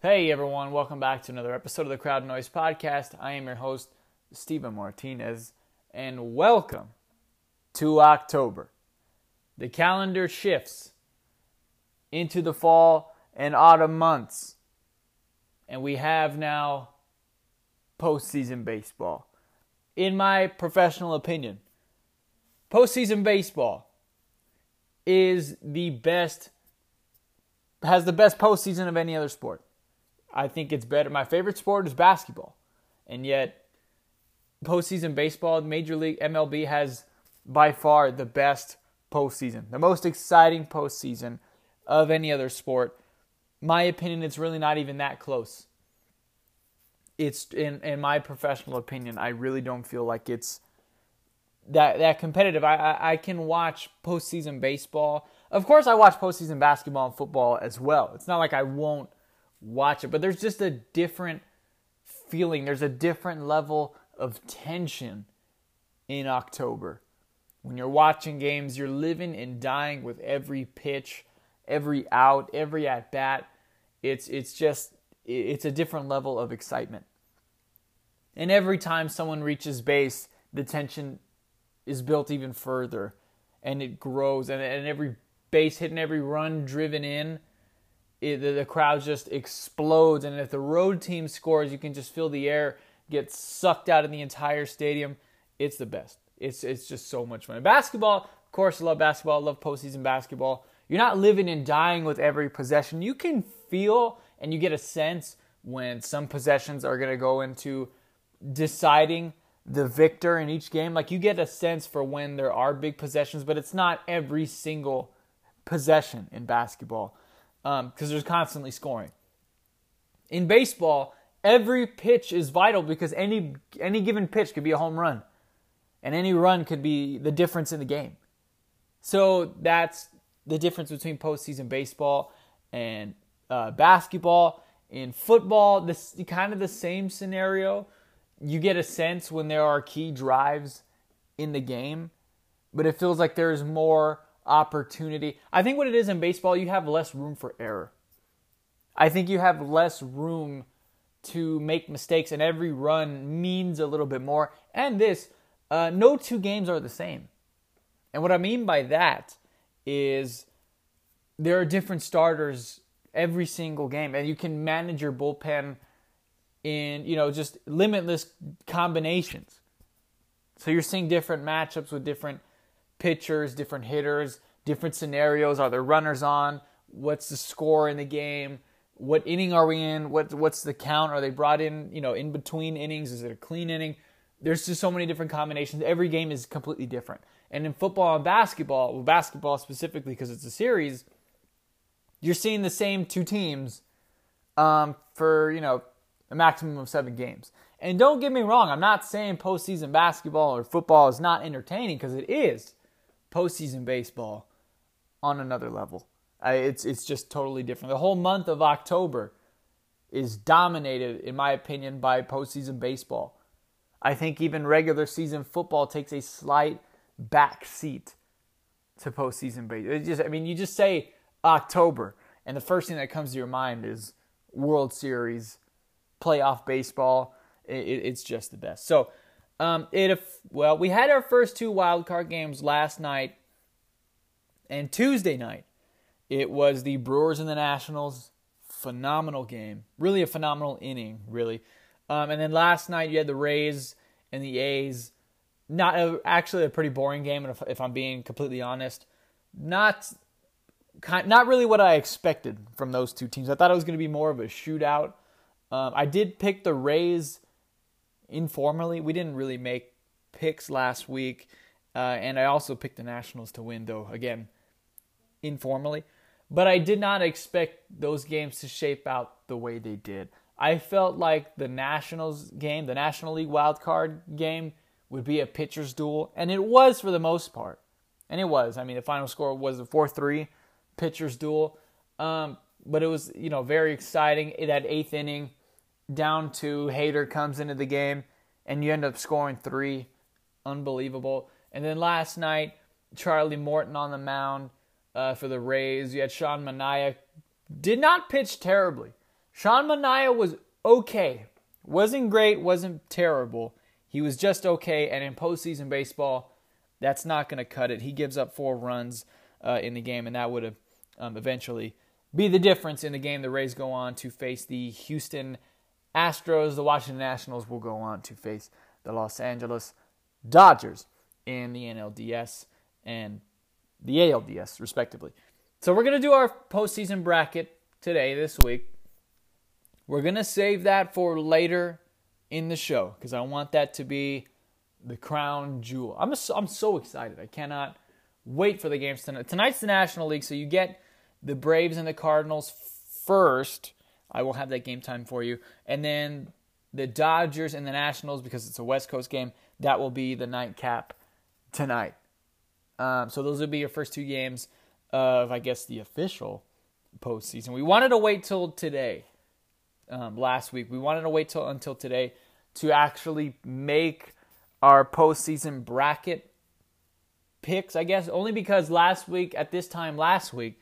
Hey everyone, welcome back to another episode of the Crowd Noise Podcast. I am your host, Steven Martinez, and welcome to October. The calendar shifts into the fall and autumn months, and we have now postseason baseball. In my professional opinion, postseason baseball is the best, has the best postseason of any other sport. I think it's better. My favorite sport is basketball, and yet postseason baseball, Major League MLB has by far the best postseason, the most exciting postseason of any other sport. My opinion, it's really not even that close. It's in in my professional opinion, I really don't feel like it's that that competitive. I, I, I can watch postseason baseball. Of course, I watch postseason basketball and football as well. It's not like I won't watch it, but there's just a different feeling. There's a different level of tension in October. When you're watching games, you're living and dying with every pitch, every out, every at bat. It's it's just it's a different level of excitement. And every time someone reaches base, the tension is built even further and it grows and, and every base hit and every run driven in it, the, crowd just explodes and if the road team scores you can just feel the air get sucked out of the entire stadium. It's the best. It's it's just so much fun. Basketball of course i love basketball. I love postseason basketball. You're not living and dying with every possession. You can feel and you get a sense when some possessions are going to go into deciding the victor in each game. Like you get a sense for when there are big possessions, but it's not every single possession in basketball because um, there's constantly scoring. In baseball, every pitch is vital because any any given pitch could be a home run, and any run could be the difference in the game. So that's the difference between postseason baseball and uh, basketball. In football, this kind of the same scenario you get a sense when there are key drives in the game, but it feels like there's more opportunity. I think what it is in baseball, you have less room for error. I think you have less room to make mistakes, and every run means a little bit more. And this, uh, no two games are the same. And what I mean by that is there are different starters every single game, and you can manage your bullpen in you know just limitless combinations. So you're seeing different matchups with different pitchers, different hitters, different scenarios. Are there runners on? What's the score in the game? What inning are we in? What what's the count? Are they brought in, you know, in between innings? Is it a clean inning? There's just so many different combinations. Every game is completely different. And in football and basketball, well, basketball specifically because it's a series, you're seeing the same two teams um, for you know a maximum of seven games. And don't get me wrong, I'm not saying postseason basketball or football is not entertaining because it is postseason baseball on another level. it's it's just totally different. The whole month of October is dominated, in my opinion, by postseason baseball. I think even regular season football takes a slight back seat to postseason baseball. just, I mean, you just say October, and the first thing that comes to your mind is World Series playoff baseball. It, it's just the best. So, um, it well, we had our first two wild card games last night and Tuesday night. It was the Brewers and the Nationals. Phenomenal game, really a phenomenal inning, really. Um, and then last night you had the Rays and the A's. Not a, actually a pretty boring game, if, if I'm being completely honest. Not not really what I expected from those two teams. I thought it was going to be more of a shootout. Um, I did pick the Rays informally. We didn't really make picks last week, uh, and I also picked the Nationals to win, though again, informally. But I did not expect those games to shape out the way they did. I felt like the Nationals game, the National League wild card game, would be a pitcher's duel, and it was for the most part. And it was. I mean, the final score was a 4 3 pitcher's duel. Um, but it was, you know, very exciting. That eighth inning, down two. Hader comes into the game, and you end up scoring three. Unbelievable. And then last night, Charlie Morton on the mound uh, for the Rays. You had Sean Manaea. Did not pitch terribly. Sean Manaea was okay. Wasn't great, wasn't terrible. He was just okay. And in postseason baseball, that's not going to cut it. He gives up four runs uh, in the game, and that would have um, eventually be the difference in the game. The Rays go on to face the Houston Astros. The Washington Nationals will go on to face the Los Angeles Dodgers in the NLDS and the ALDS, respectively. So we're going to do our postseason bracket today, this week. We're going to save that for later in the show because I want that to be the crown jewel. I'm, a, I'm so excited. I cannot wait for the games tonight. Tonight's the National League, so you get the Braves and the Cardinals first. I will have that game time for you. And then the Dodgers and the Nationals, because it's a West Coast game, that will be the nightcap tonight. Um, so those will be your first two games of, I guess, the official postseason. We wanted to wait till today, um, last week. We wanted to wait till until today to actually make our postseason bracket picks. I guess only because last week, at this time last week,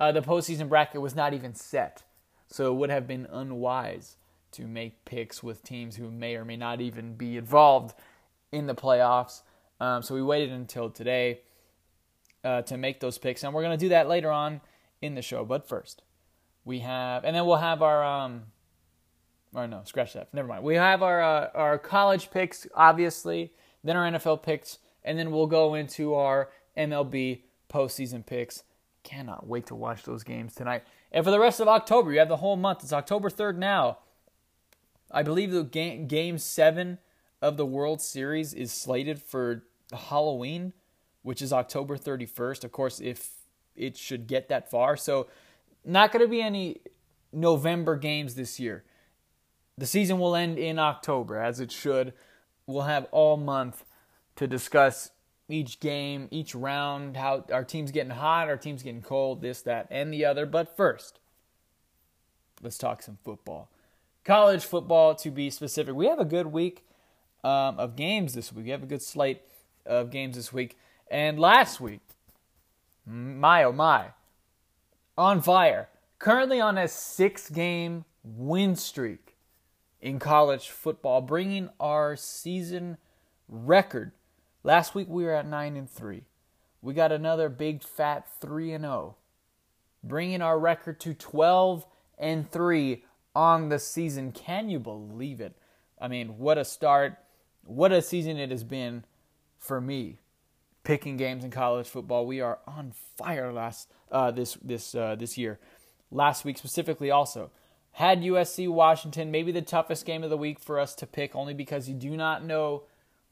uh, the postseason bracket was not even set, so it would have been unwise to make picks with teams who may or may not even be involved in the playoffs. Um, so we waited until today uh, to make those picks, and we're going to do that later on in the show. But first, we have, and then we'll have our, um, or no, scratch that. Never mind. We have our uh, our college picks, obviously, then our NFL picks, and then we'll go into our MLB postseason picks. Cannot wait to watch those games tonight. And for the rest of October, you have the whole month. It's October 3rd now. I believe the game, game seven of the World Series is slated for Halloween which is October 31st. Of course, if it should get that far. So, not going to be any November games this year. The season will end in October, as it should. We'll have all month to discuss each game, each round, how our team's getting hot, our team's getting cold, this, that, and the other. But first, let's talk some football. College football, to be specific. We have a good week um, of games this week. We have a good slate of games this week. And last week, my oh my, on fire. Currently on a six game win streak in college football, bringing our season record. Last week we were at 9 and 3. We got another big fat 3 and 0, bringing our record to 12 and 3 on the season. Can you believe it? I mean, what a start. What a season it has been for me picking games in college football. We are on fire last uh, this this uh, this year. Last week specifically, also had USC Washington, maybe the toughest game of the week for us to pick, only because you do not know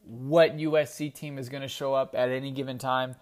what USC team is going to show up at any given time.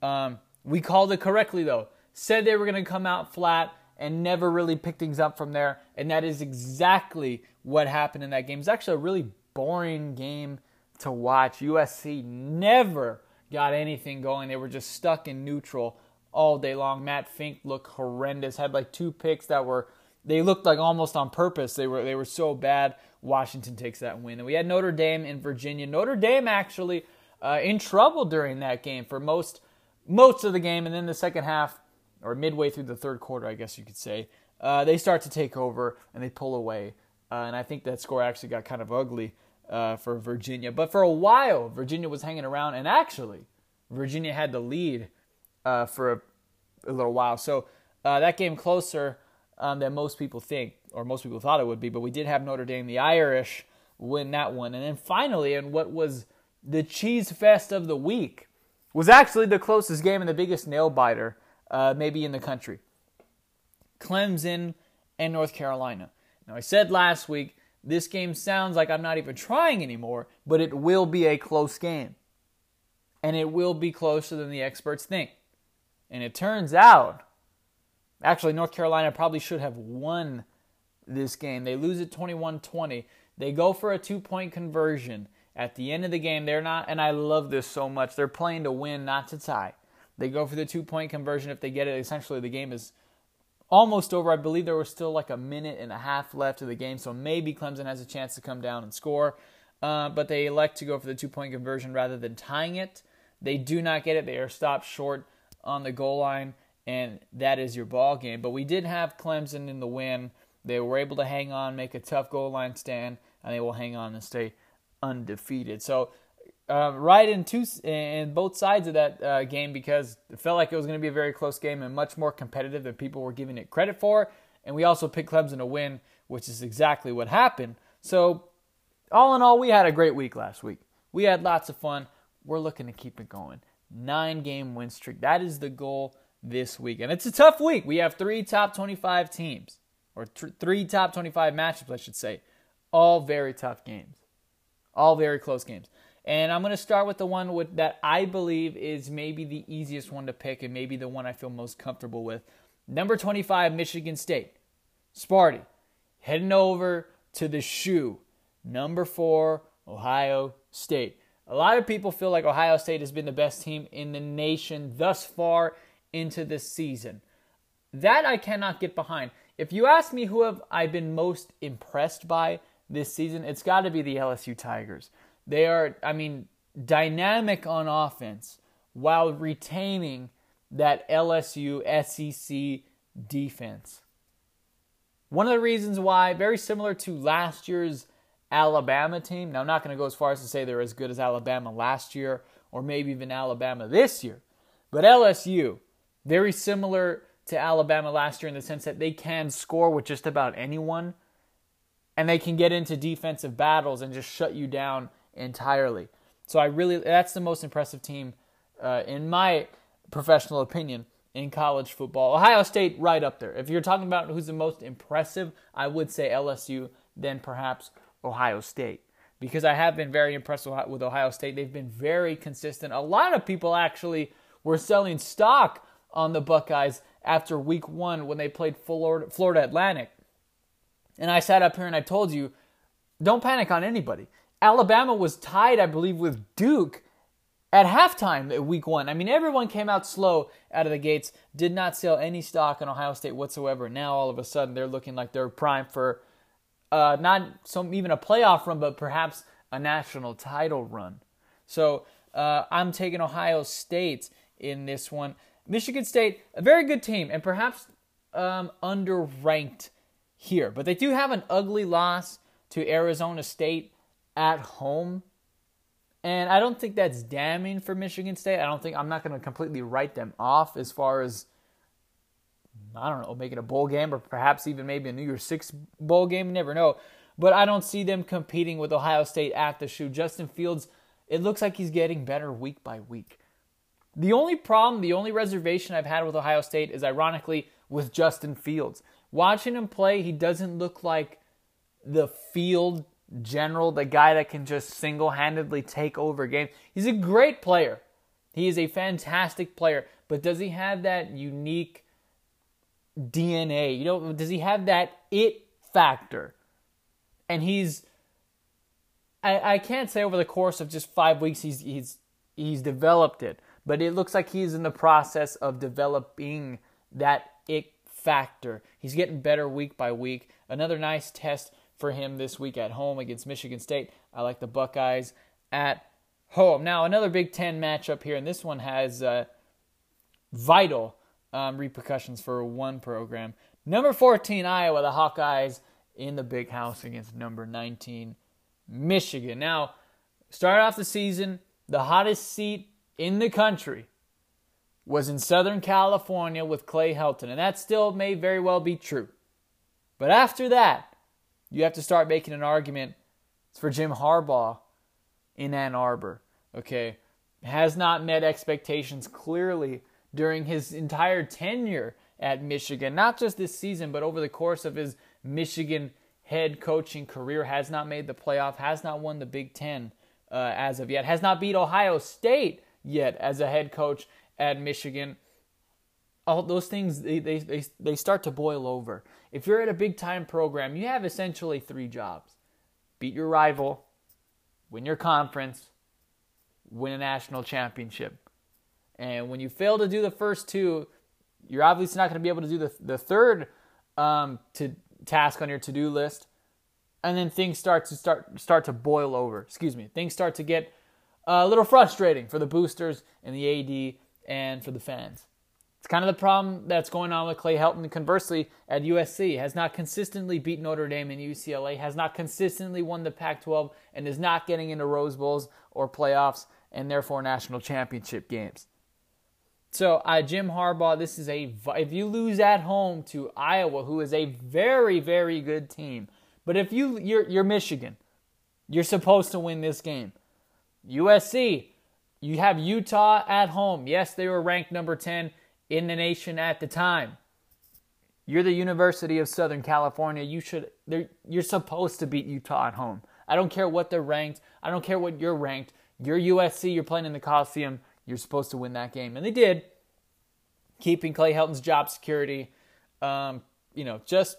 Um, we called it correctly though. Said they were going to come out flat and never really pick things up from there, and that is exactly what happened in that game. It's actually a really boring game to watch. USC never got anything going. They were just stuck in neutral all day long. Matt Fink looked horrendous. Had like two picks that were they looked like almost on purpose. They were they were so bad. Washington takes that win. And we had Notre Dame in Virginia. Notre Dame actually uh, in trouble during that game for most most of the game, and then the second half or midway through the third quarter, I guess you could say, uh, they start to take over and they pull away. Uh, and I think that score actually got kind of ugly uh, for Virginia. But for a while, Virginia was hanging around, and actually, Virginia had the lead uh, for a, a, little while. So uh, that game closer um, than most people think, or most people thought it would be. But we did have Notre Dame, the Irish, win that one. And then finally, in what was the cheese fest of the week, was actually the closest game and the biggest nail biter, uh, maybe in the country. Clemson and North Carolina. Now, I said last week this game sounds like I'm not even trying anymore, but it will be a close game. And it will be closer than the experts think. And it turns out, actually, North Carolina probably should have won this game. They lose it 21 20. They go for a two point conversion. At the end of the game, they're not, and I love this so much, they're playing to win, not to tie. They go for the two point conversion. If they get it, essentially the game is almost over. I believe there was still like a minute and a half left of the game, so maybe Clemson has a chance to come down and score. Uh, but they elect to go for the two point conversion rather than tying it. They do not get it. They are stopped short on the goal line, and that is your ball game. But we did have Clemson in the win They were able to hang on, make a tough goal line stand, and they will hang on and stay undefeated. So, uh, right in two in both sides of that uh, game because it felt like it was going to be a very close game and much more competitive than people were giving it credit for. And we also picked Clemson to win, which is exactly what happened. So, all in all, we had a great week last week. We had lots of fun. We're looking to keep it going. Nine game win streak. That is the goal this week. And it's a tough week. We have three top 25 teams, or th- three top 25 matchups, I should say. All very tough games, all very close games. And I'm going to start with the one with, that I believe is maybe the easiest one to pick and maybe the one I feel most comfortable with. Number 25, Michigan State. Sparty heading over to the shoe. Number four, Ohio State. A lot of people feel like Ohio State has been the best team in the nation thus far into this season. That I cannot get behind. If you ask me who have I been most impressed by this season, it's got to be the LSU Tigers. They are, I mean, dynamic on offense while retaining that LSU SEC defense. One of the reasons why, very similar to last year's Alabama team. Now, I'm not going to go as far as to say they're as good as Alabama last year or maybe even Alabama this year, but LSU, very similar to Alabama last year in the sense that they can score with just about anyone and they can get into defensive battles and just shut you down entirely. So I really that's the most impressive team uh, in my professional opinion in college football. Ohio State right up there. If you're talking about who's the most impressive, I would say LSU, then perhaps Ohio State. Because I have been very impressed with Ohio State. They've been very consistent. A lot of people actually were selling stock on the Buckeyes after week one when they played Florida Atlantic. And I sat up here and I told you, don't panic on anybody. Alabama was tied, I believe, with Duke at halftime at week one. I mean, everyone came out slow out of the gates, did not sell any stock in Ohio State whatsoever. Now, all of a sudden, they're looking like they're primed for uh, not some even a playoff run, but perhaps a national title run. So uh, I'm taking Ohio State in this one. Michigan State, a very good team, and perhaps um, underranked here, but they do have an ugly loss to Arizona State at home. And I don't think that's damning for Michigan State. I don't think I'm not going to completely write them off as far as I don't know, making a bowl game or perhaps even maybe a New Year's Six bowl game. You never know. But I don't see them competing with Ohio State at the shoe. Justin Fields, it looks like he's getting better week by week. The only problem, the only reservation I've had with Ohio State is ironically with Justin Fields. Watching him play, he doesn't look like the field general, the guy that can just single handedly take over games. He's a great player. He is a fantastic player. But does he have that unique DNA? You know, does he have that it factor? And he's I, I can't say over the course of just five weeks he's he's he's developed it, but it looks like he's in the process of developing that it factor. He's getting better week by week. Another nice test for him this week at home against Michigan State. I like the Buckeyes at home. Now another Big Ten matchup here, and this one has uh, vital um, repercussions for one program. Number 14, Iowa, the Hawkeyes in the big house against number 19, Michigan. Now, start off the season, the hottest seat in the country was in Southern California with Clay Helton, and that still may very well be true. But after that, you have to start making an argument for Jim Harbaugh in Ann Arbor. Okay, has not met expectations clearly during his entire tenure at Michigan, not just this season, but over the course of his Michigan head coaching career, has not made the playoff, has not won the Big Ten uh, as of yet, has not beat Ohio State yet as a head coach at Michigan. All those things they, they, they, they start to boil over. If you're at a big time program, you have essentially three jobs beat your rival, win your conference, win a national championship. And when you fail to do the first two, you're obviously not going to be able to do the, the third um, to task on your to-do list. And then things start to start start to boil over. Excuse me. Things start to get a little frustrating for the boosters and the AD and for the fans. It's kind of the problem that's going on with Clay Helton. Conversely, at USC, has not consistently beat Notre Dame and UCLA, has not consistently won the Pac-12, and is not getting into Rose Bowls or playoffs and therefore national championship games. So, uh, Jim Harbaugh, this is a if you lose at home to Iowa, who is a very very good team, but if you you're, you're Michigan, you're supposed to win this game. USC, you have Utah at home. Yes, they were ranked number ten in the nation at the time. You're the University of Southern California. You should you're supposed to beat Utah at home. I don't care what they're ranked. I don't care what you're ranked. You're USC. You're playing in the Coliseum. You're supposed to win that game, and they did. Keeping Clay Helton's job security, um, you know, just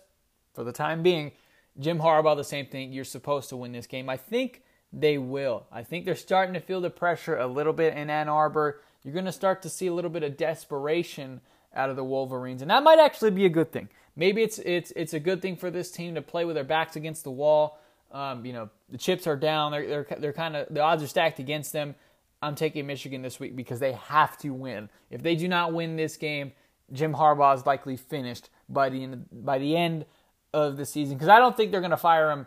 for the time being. Jim Harbaugh, the same thing. You're supposed to win this game. I think they will. I think they're starting to feel the pressure a little bit in Ann Arbor you're going to start to see a little bit of desperation out of the Wolverines, and that might actually be a good thing. Maybe it's it's it's a good thing for this team to play with their backs against the wall. Um, you know, the chips are down. They're they're they're kind of the odds are stacked against them. I'm taking Michigan this week because they have to win. If they do not win this game, Jim Harbaugh is likely finished by the end by the end of the season because I don't think they're going to fire him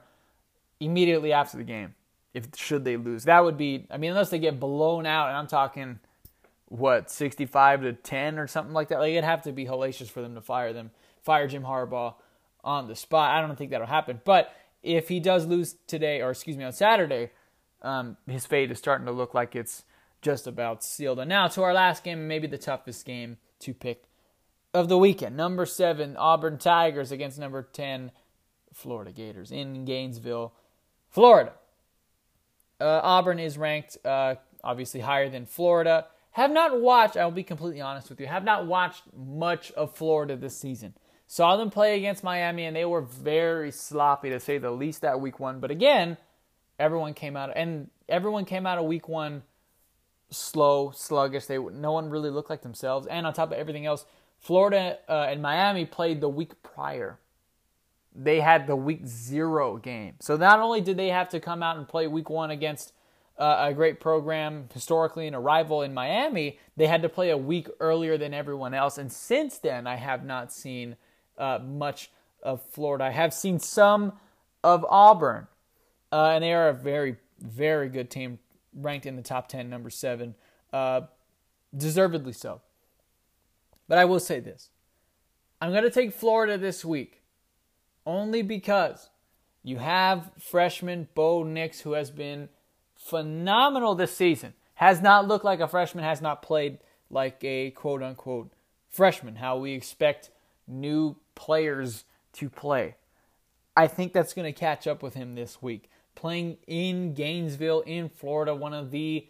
immediately after the game. If should they lose, that would be. I mean, unless they get blown out, and I'm talking what 65 to 10 or something like that. Like it'd have to be hellacious for them to fire them, fire Jim Harbaugh on the spot. I don't think that'll happen. But if he does lose today, or excuse me, on Saturday, um, his fate is starting to look like it's just about sealed. And now to our last game, maybe the toughest game to pick of the weekend. Number seven, Auburn Tigers against number 10, Florida Gators in Gainesville, Florida. Uh, Auburn is ranked uh, obviously higher than Florida. Have not watched, I'll be completely honest with you, have not watched much of Florida this season. Saw them play against Miami, and they were very sloppy to say the least that week one. But again, everyone came out, and everyone came out of week one slow, sluggish. They no one really looked like themselves. And on top of everything else, Florida uh, and Miami played the week prior. They had the week zero game. So not only did they have to come out and play week one against uh, a great program historically and a rival in Miami, they had to play a week earlier than everyone else. And since then, I have not seen uh, much of Florida. I have seen some of Auburn, uh, and they are a very, very good team, ranked in the top 10, number seven, uh, deservedly so. But I will say this I'm going to take Florida this week only because you have freshman Bo Nix, who has been phenomenal this season. Has not looked like a freshman, has not played like a quote unquote freshman, how we expect new players to play. I think that's going to catch up with him this week. Playing in Gainesville, in Florida, one of the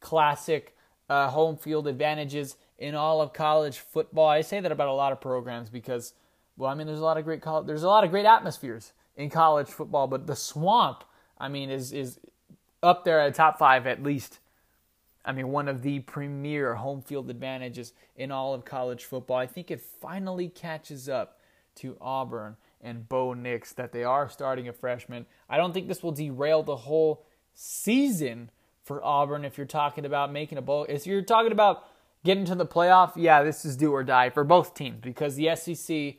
classic uh, home field advantages in all of college football. I say that about a lot of programs because, well, I mean, there's a lot of great college, there's a lot of great atmospheres in college football, but the swamp, I mean, is is up there at top five at least. I mean, one of the premier home field advantages in all of college football. I think it finally catches up to Auburn and Bo Nix that they are starting a freshman. I don't think this will derail the whole season for Auburn if you're talking about making a bowl. If you're talking about getting to the playoff, yeah, this is do or die for both teams because the SEC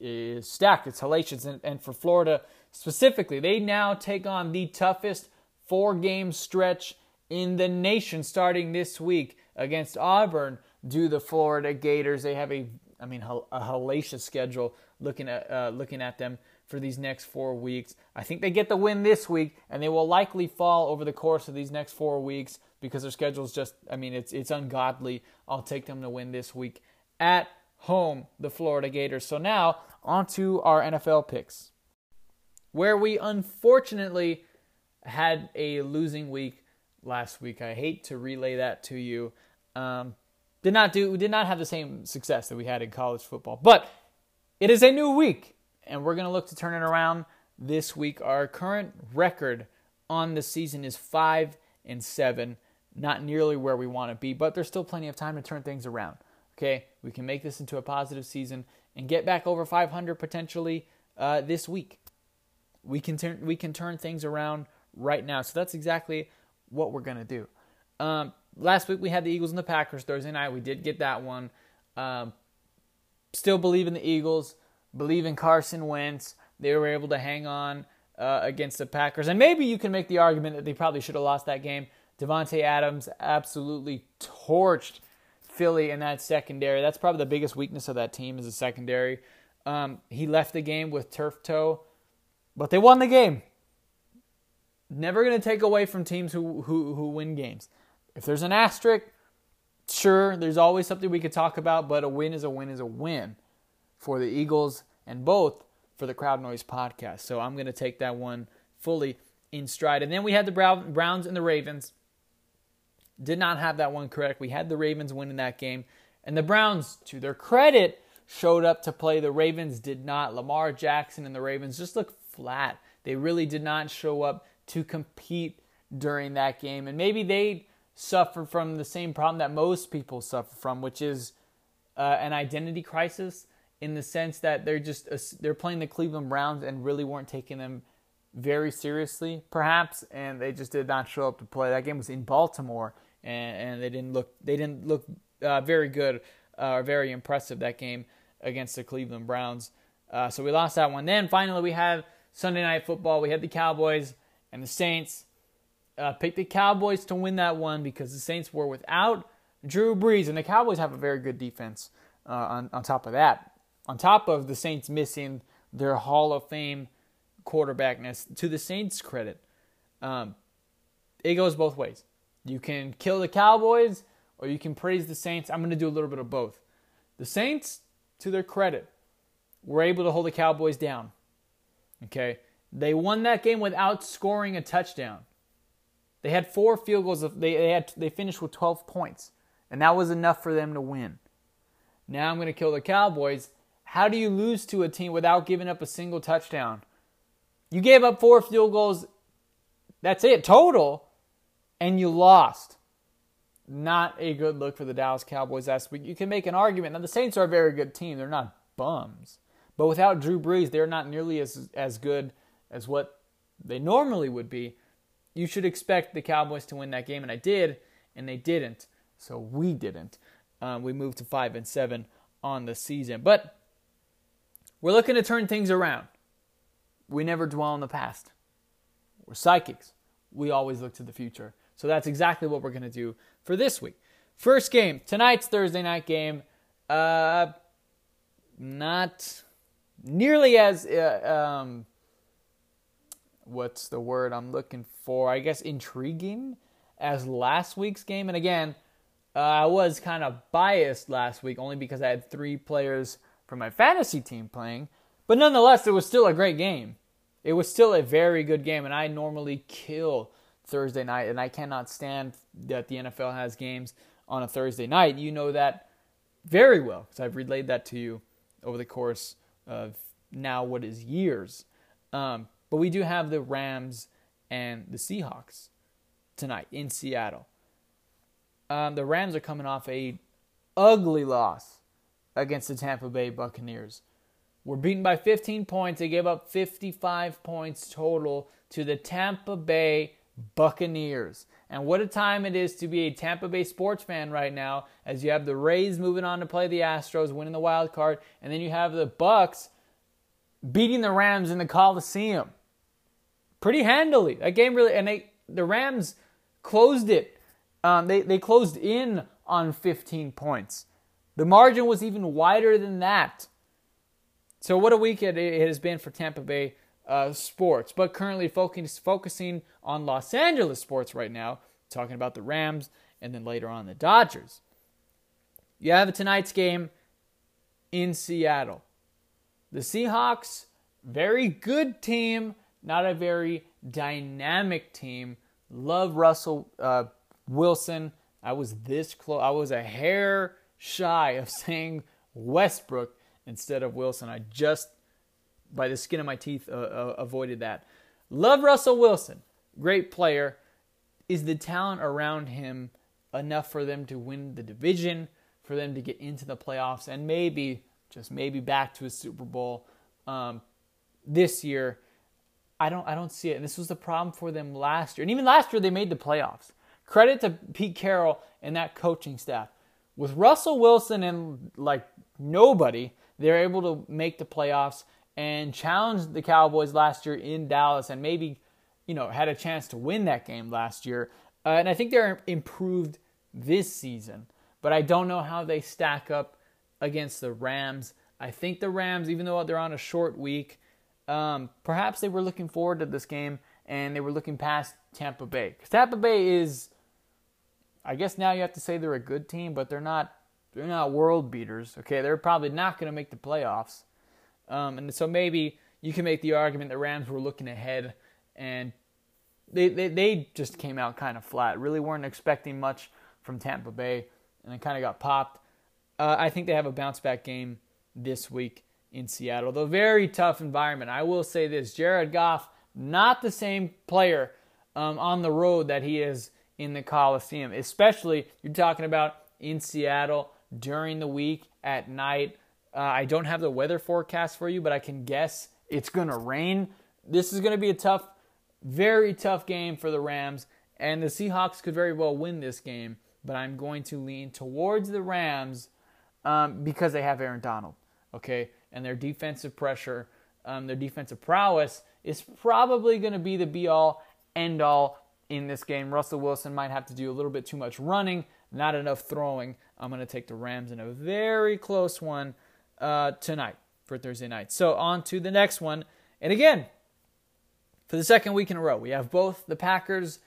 is stacked. It's hellacious. And, and for Florida specifically, they now take on the toughest four game stretch in the nation starting this week against Auburn do the Florida Gators. They have a, I mean, a hellacious schedule looking at uh, looking at them for these next four weeks. I think they get the win this week, and they will likely fall over the course of these next four weeks because their schedule is just, I mean, it's it's ungodly. I'll take them to win this week at home, the Florida Gators. So now on to our NFL picks, where we unfortunately had a losing week last week. I hate to relay that to you. Um, did not do we did not have the same success that we had in college football, but it is a new week, and we're going to look to turn it around this week. Our current record on the season is five and seven, not nearly where we want to be, but there's still plenty of time to turn things around. Okay, we can make this into a positive season and get back over 500 potentially uh, this week. We can turn we can turn things around right now. So that's exactly what we're to do. Um, last week we had the Eagles and the Packers Thursday night. We did get that one. Um, still believe in the Eagles, believe in Carson Wentz. They were able to hang on uh, against the Packers. And maybe you can make the argument that they probably should have lost that game. Davante Adams absolutely torched Philly in that secondary. That's probably the biggest weakness of that team is the secondary. Um, he left the game with turf toe, but they won the game. Never going to take away from teams who, who who win games. If there's an asterisk, sure, there's always something we could talk about, but a win is a win is a win for the Eagles and both for the Crowd Noise podcast. So I'm going to take that one fully in stride. And then we had the Browns and the Ravens. Did not have that one correct. We had the Ravens winning that game. And the Browns, to their credit, showed up to play. The Ravens did not. Lamar Jackson and the Ravens just looked flat. They really did not show up to compete during that game. And maybe they suffered from the same problem that most people suffer from, which is uh, an identity crisis in the sense that they're just they're playing the Cleveland Browns and really weren't taking them very seriously, perhaps, and they just did not show up to play. That game was in Baltimore, and, and they didn't look they didn't look uh, very good uh, or very impressive that game against the Cleveland Browns. Uh, so we lost that one. Then finally we had Sunday Night Football. We had the Cowboys and the Saints. Uh, picked the Cowboys to win that one because the Saints were without Drew Brees, and the Cowboys have a very good defense. Uh, on on top of that, on top of the Saints missing their Hall of Fame quarterbackness, to the Saints' credit, um, it goes both ways. You can kill the Cowboys or you can praise the Saints. I'm going to do a little bit of both. The Saints, to their credit, were able to hold the Cowboys down. Okay? They won that game without scoring a touchdown. They had four field goals. They, they, had, they finished with 12 points, and that was enough for them to win. Now I'm going to kill the Cowboys. How do you lose to a team without giving up a single touchdown? You gave up four field goals. That's it, total, and you lost. Not a good look for the Dallas Cowboys last week. You can make an argument. Now, the Saints are a very good team. They're not bums. But without Drew Brees, they're not nearly as, as good as what they normally would be. You should expect the Cowboys to win that game, and I did, and they didn't. So we didn't. Um, we moved to five and seven on the season, but we're looking to turn things around. We never dwell on the past. We're psychics. We always look to the future. So that's exactly what we're going to do for this week. First game, tonight's Thursday night game. Uh, not nearly as uh, um, what's the word I'm looking for? I guess intriguing as last week's game. And again, uh, I was kind of biased last week only because I had three players from my fantasy team playing. But nonetheless, it was still a great game. It was still a very good game, and I normally kill Thursday night, and I cannot stand that the NFL has games on a Thursday night. You know that very well because I've relayed that to you over the course of now what is years. Um, but we do have the Rams and the Seahawks tonight in Seattle. Um, the Rams are coming off a ugly loss against the Tampa Bay Buccaneers. We're beaten by 15 points. They gave up 55 points total to the Tampa Bay Buccaneers. And what a time it is to be a Tampa Bay sports fan right now, as you have the Rays moving on to play the Astros, winning the wild card, and then you have the Bucks beating the Rams in the Coliseum pretty handily. That game really, and they the Rams closed it. Um, they they closed in on 15 points. The margin was even wider than that. So what a week it has been for Tampa Bay uh, sports, but currently focus, focusing on Los Angeles sports right now, talking about the Rams and then later on the Dodgers. You have tonight's game in Seattle. The Seahawks, very good team, not a very dynamic team. Love Russell uh, Wilson. I was this close. I was a hair shy of saying Westbrook instead of Wilson. I just, by the skin of my teeth, uh, uh, avoided that. Love Russell Wilson. Great player. Is the talent around him enough for them to win the division, for them to get into the playoffs, and maybe, just maybe, back to a Super Bowl um, this year? I don't, I don't see it. And this was the problem for them last year. And even last year, they made the playoffs. Credit to Pete Carroll and that coaching staff. with Russell Wilson and like nobody, they're able to make the playoffs and challenged the Cowboys last year in Dallas and maybe, you know, had a chance to win that game last year. Uh, and I think they're improved this season, but I don't know how they stack up against the Rams. I think the Rams, even though they're on a short week, um, perhaps they were looking forward to this game and they were looking past Tampa Bay. Because Tampa Bay is, I guess now you have to say they're a good team, but they're not. They're not world beaters. Okay, they're probably not going to make the playoffs. Um, and so maybe you can make the argument the Rams were looking ahead and they, they, they just came out kind of flat. Really weren't expecting much from Tampa Bay and it kind of got popped. Uh, I think they have a bounce back game this week in Seattle. Though very tough environment. I will say this Jared Goff, not the same player um, on the road that he is in the Coliseum, especially you're talking about in Seattle during the week at night. Uh, I don't have the weather forecast for you, but I can guess it's going to rain. This is going to be a tough, very tough game for the Rams, and the Seahawks could very well win this game, but I'm going to lean towards the Rams um, because they have Aaron Donald, okay? And their defensive pressure, um, their defensive prowess is probably going to be the be all, end all in this game. Russell Wilson might have to do a little bit too much running, not enough throwing. I'm going to take the Rams in a very close one uh, tonight for Thursday night. So on to the next one. And again, for the second week in a row, we have both the Packers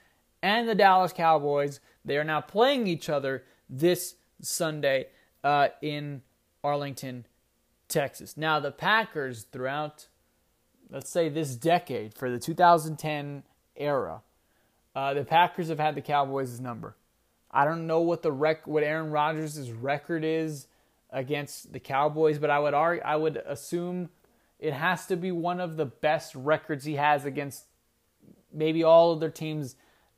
and the Dallas Cowboys. They are now playing each other this Sunday uh, in Arlington, Texas. Now, the Packers, throughout, let's say, this decade, for the 2010 era, uh, the Packers have had the Cowboys' number. I don't know what the rec- what Aaron Rodgers' record is against the Cowboys, but I would argue, I would assume it has to be one of the best records he has against maybe all other teams,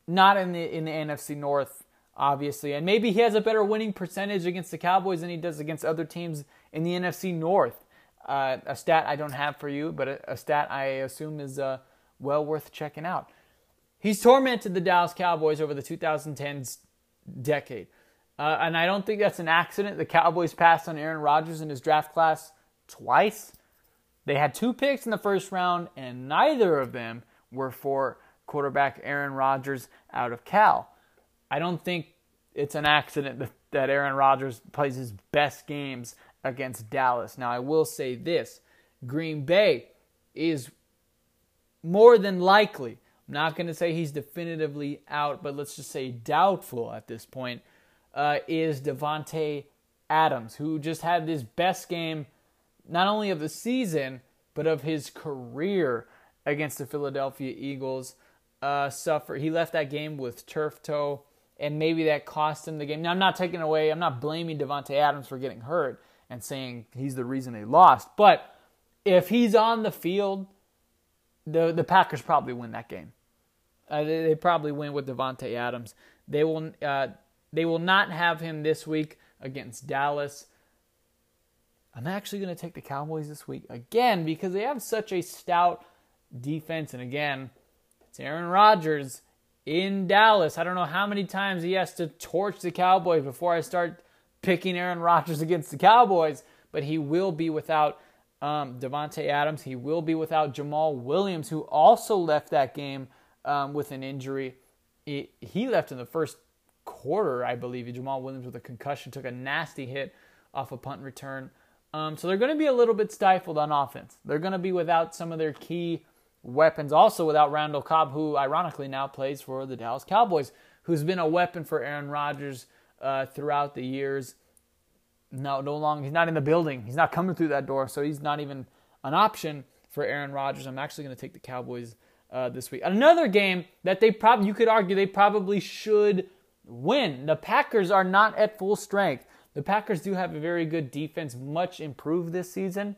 not in the in the NFC North, obviously, and maybe he has a better winning percentage against the Cowboys than he does against other teams in the NFC North. Uh, a stat I don't have for you, but a, a stat I assume is uh, well worth checking out. He's tormented the Dallas Cowboys over the 2010s decade. Uh, and I don't think that's an accident. The Cowboys passed on Aaron Rodgers in his draft class twice. They had two picks in the first round, and neither of them were for quarterback Aaron Rodgers out of Cal. I don't think it's an accident that Aaron Rodgers plays his best games against Dallas. Now, I will say this Green Bay is more than likely, I'm not going to say he's definitively out, but let's just say doubtful at this point uh, is Davante Adams, who just had his best game, not only of the season but of his career against the Philadelphia Eagles. Uh, suffer. He left that game with turf toe, and maybe that cost him the game. Now, I'm not taking away. I'm not blaming Davante Adams for getting hurt and saying he's the reason they lost. But if he's on the field, the the Packers probably win that game. Uh, they, they, probably win with Davante Adams. They will. Uh, they will not have him this week against Dallas. I'm actually going to take the Cowboys this week again because they have such a stout defense. And again, it's Aaron Rodgers in Dallas. I don't know how many times he has to torch the Cowboys before I start picking Aaron Rodgers against the Cowboys, but he will be without um, Davante Adams. He will be without Jamaal Williams, who also left that game um, with an injury. He left in the first quarter, I believe. Jamaal Williams with a concussion took a nasty hit off a punt return. Um, so they're going to be a little bit stifled on offense. They're going to be without some of their key weapons, also without Randall Cobb, who ironically now plays for the Dallas Cowboys, who's been a weapon for Aaron Rodgers uh, throughout the years. No, no longer. He's not in the building. He's not coming through that door, so he's not even an option for Aaron Rodgers. I'm actually going to take the Cowboys uh, this week. Another game that they probably you could argue they probably should win. The Packers are not at full strength. The Packers do have a very good defense, much improved this season,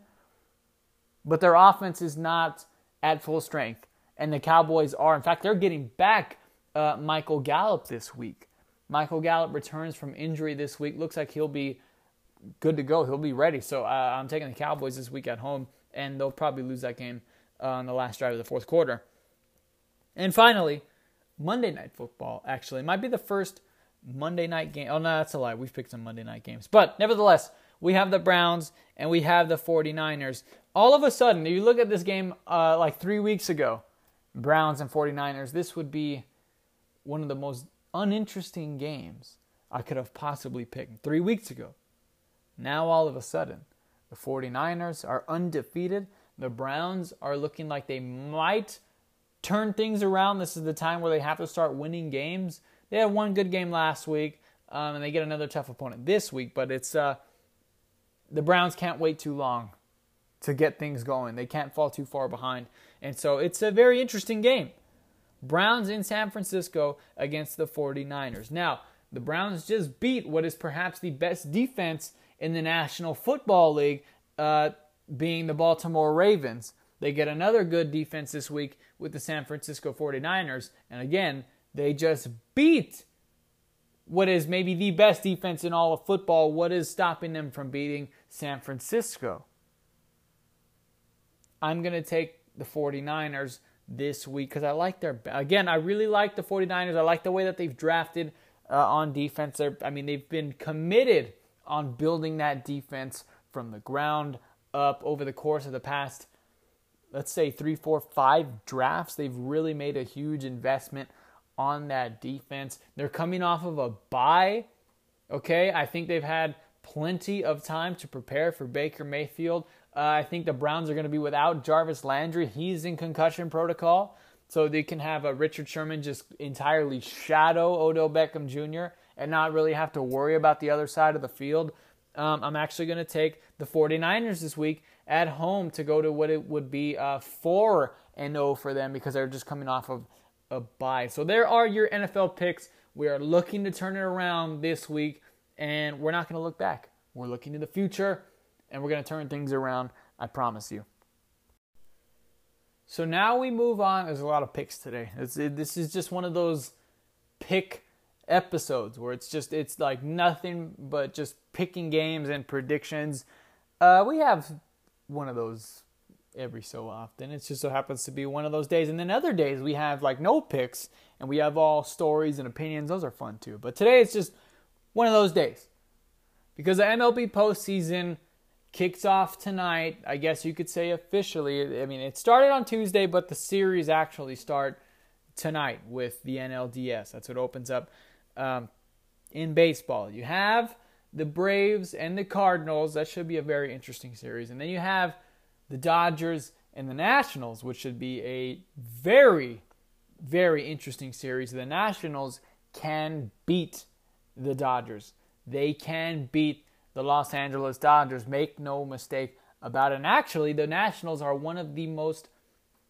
but their offense is not at full strength. And the Cowboys are. In fact, they're getting back uh, Michael Gallup this week. Michael Gallup returns from injury this week. Looks like he'll be good to go. He'll be ready. So uh, I'm taking the Cowboys this week at home, and they'll probably lose that game uh, on the last drive of the fourth quarter. And finally, Monday Night Football, actually. It might be the first Monday night game. Oh, no, that's a lie. We've picked some Monday night games. But nevertheless, we have the Browns and we have the 49ers. All of a sudden, if you look at this game uh, like three weeks ago, Browns and 49ers, this would be one of the most uninteresting games I could have possibly picked three weeks ago. Now, all of a sudden, the 49ers are undefeated. The Browns are looking like they might turn things around. This is the time where they have to start winning games. They had one good game last week, um, and they get another tough opponent this week. But it's uh, the Browns can't wait too long to get things going. They can't fall too far behind, and so it's a very interesting game. Browns in San Francisco against the 49ers. Now, the Browns just beat what is perhaps the best defense in the National Football League, uh, being the Baltimore Ravens. They get another good defense this week with the San Francisco 49ers. And again, they just beat what is maybe the best defense in all of football. What is stopping them from beating San Francisco? I'm going to take the 49ers this week because I like their. Again, I really like the 49ers. I like the way that they've drafted uh, on defense. They're, I mean, they've been committed on building that defense from the ground up over the course of the past let's say three, four, five drafts, they've really made a huge investment on that defense. They're coming off of a bye. Okay, I think they've had plenty of time to prepare for Baker Mayfield. Uh, I think the Browns are going to be without Jarvis Landry. He's in concussion protocol. So they can have a Richard Sherman just entirely shadow Odell Beckham Jr. and not really have to worry about the other side of the field. Um, I'm actually going to take the 49ers this week at home to go to what it would be uh, 4 and 0 for them because they're just coming off of a bye. So there are your NFL picks. We are looking to turn it around this week, and we're not going to look back. We're looking to the future, and we're going to turn things around. I promise you. So now we move on. There's a lot of picks today. It, this is just one of those pick episodes where it's just it's like nothing but just picking games and predictions. Uh, we have one of those every so often. It just so happens to be one of those days. And then other days we have like no picks and we have all stories and opinions. Those are fun too. But today it's just one of those days. Because the MLB postseason kicks off tonight, I guess you could say officially. I mean, it started on Tuesday, but the series actually start tonight with the NLDS. That's what opens up um, in baseball. You have the Braves and the Cardinals. That should be a very interesting series. And then you have the Dodgers and the Nationals, which should be a very, very interesting series. The Nationals can beat the Dodgers. They can beat the Los Angeles Dodgers. Make no mistake about it. And actually, the Nationals are one of the most,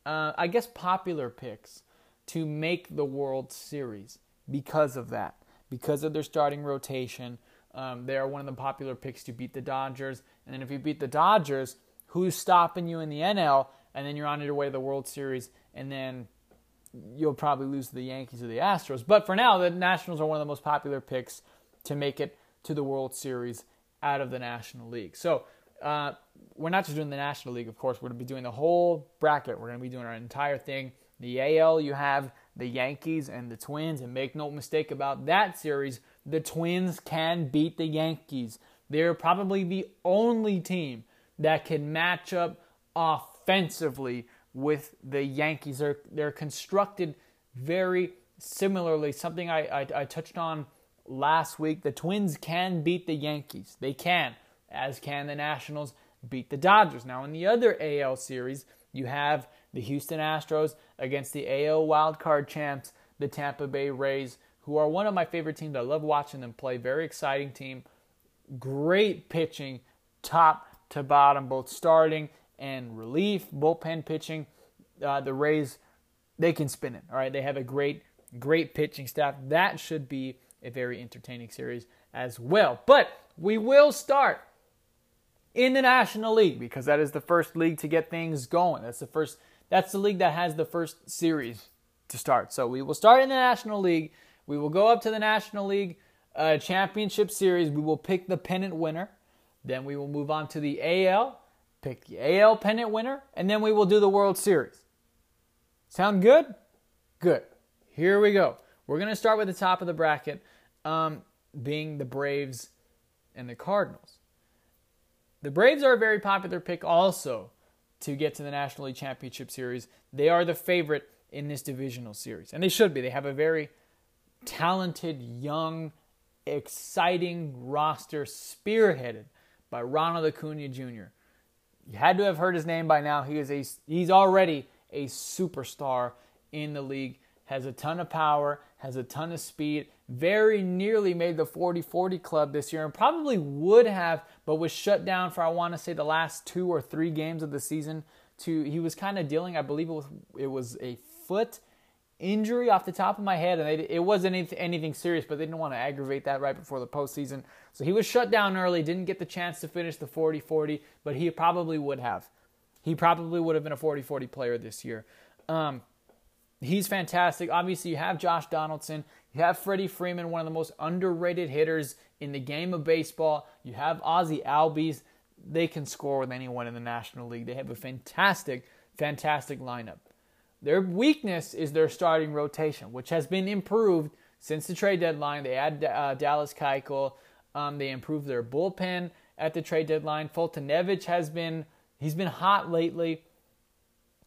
uh, I guess, popular picks to make the World Series because of that, because of their starting rotation um, they are one of the popular picks to beat the Dodgers. And then if you beat the Dodgers, who's stopping you in the NL? And then you're on your way to the World Series, and then you'll probably lose to the Yankees or the Astros. But for now, the Nationals are one of the most popular picks to make it to the World Series out of the National League. So uh, we're not just doing the National League, of course. We're going to be doing the whole bracket. We're going to be doing our entire thing. The AL, you have the Yankees and the Twins, and make no mistake about that series the Twins can beat the Yankees. They're probably the only team that can match up offensively with the Yankees. They're, they're constructed very similarly, something I, I, I touched on last week. The Twins can beat the Yankees. They can, as can the Nationals beat the Dodgers. Now, in the other AL series, you have the Houston Astros against the AL wildcard champs, the Tampa Bay Rays who are one of my favorite teams. I love watching them play. Very exciting team. Great pitching, top to bottom, both starting and relief, bullpen pitching. Uh, the Rays, they can spin it. All right, they have a great, great pitching staff. That should be a very entertaining series as well. But we will start in the National League because that is the first league to get things going. That's the first. That's the league that has the first series to start. So we will start in the National League we will go up to the National League uh, Championship Series. We will pick the pennant winner. Then we will move on to the AL, pick the AL pennant winner, and then we will do the World Series. Sound good? Good. Here we go. We're going to start with the top of the bracket. um, being the Braves and the Cardinals. The Braves are a very popular pick also to get to the National League Championship Series. They are the favorite in this divisional series, and they should be. They have a very talented, young, exciting roster spearheaded by Ronald Acuna Jr. You had to have heard his name by now. He is a he's already a superstar in the league. Has a ton of power, has a ton of speed. Very nearly made the 40-40 club this year, and probably would have, but was shut down for I want to say the last two or three games of the season. To he was kind of dealing, I believe it was it was a foot injury off the top of my head, and it wasn't anything, anything serious, but they didn't want to aggravate that right before the postseason. So he was shut down early, didn't get the chance to finish the 40 40, but he probably would have. He probably would have been a 40 40 player this year. Um, he's fantastic. Obviously, you have Josh Donaldson, you have Freddie Freeman, one of the most underrated hitters in the game of baseball. You have Ozzy Albies. They can score with anyone in the National League. They have a fantastic, fantastic lineup. Their weakness is their starting rotation, which has been improved since the trade deadline. They add uh, Dallas Keuchel. Um, they improved their bullpen at the trade deadline. Foltynewicz has been he's been hot lately,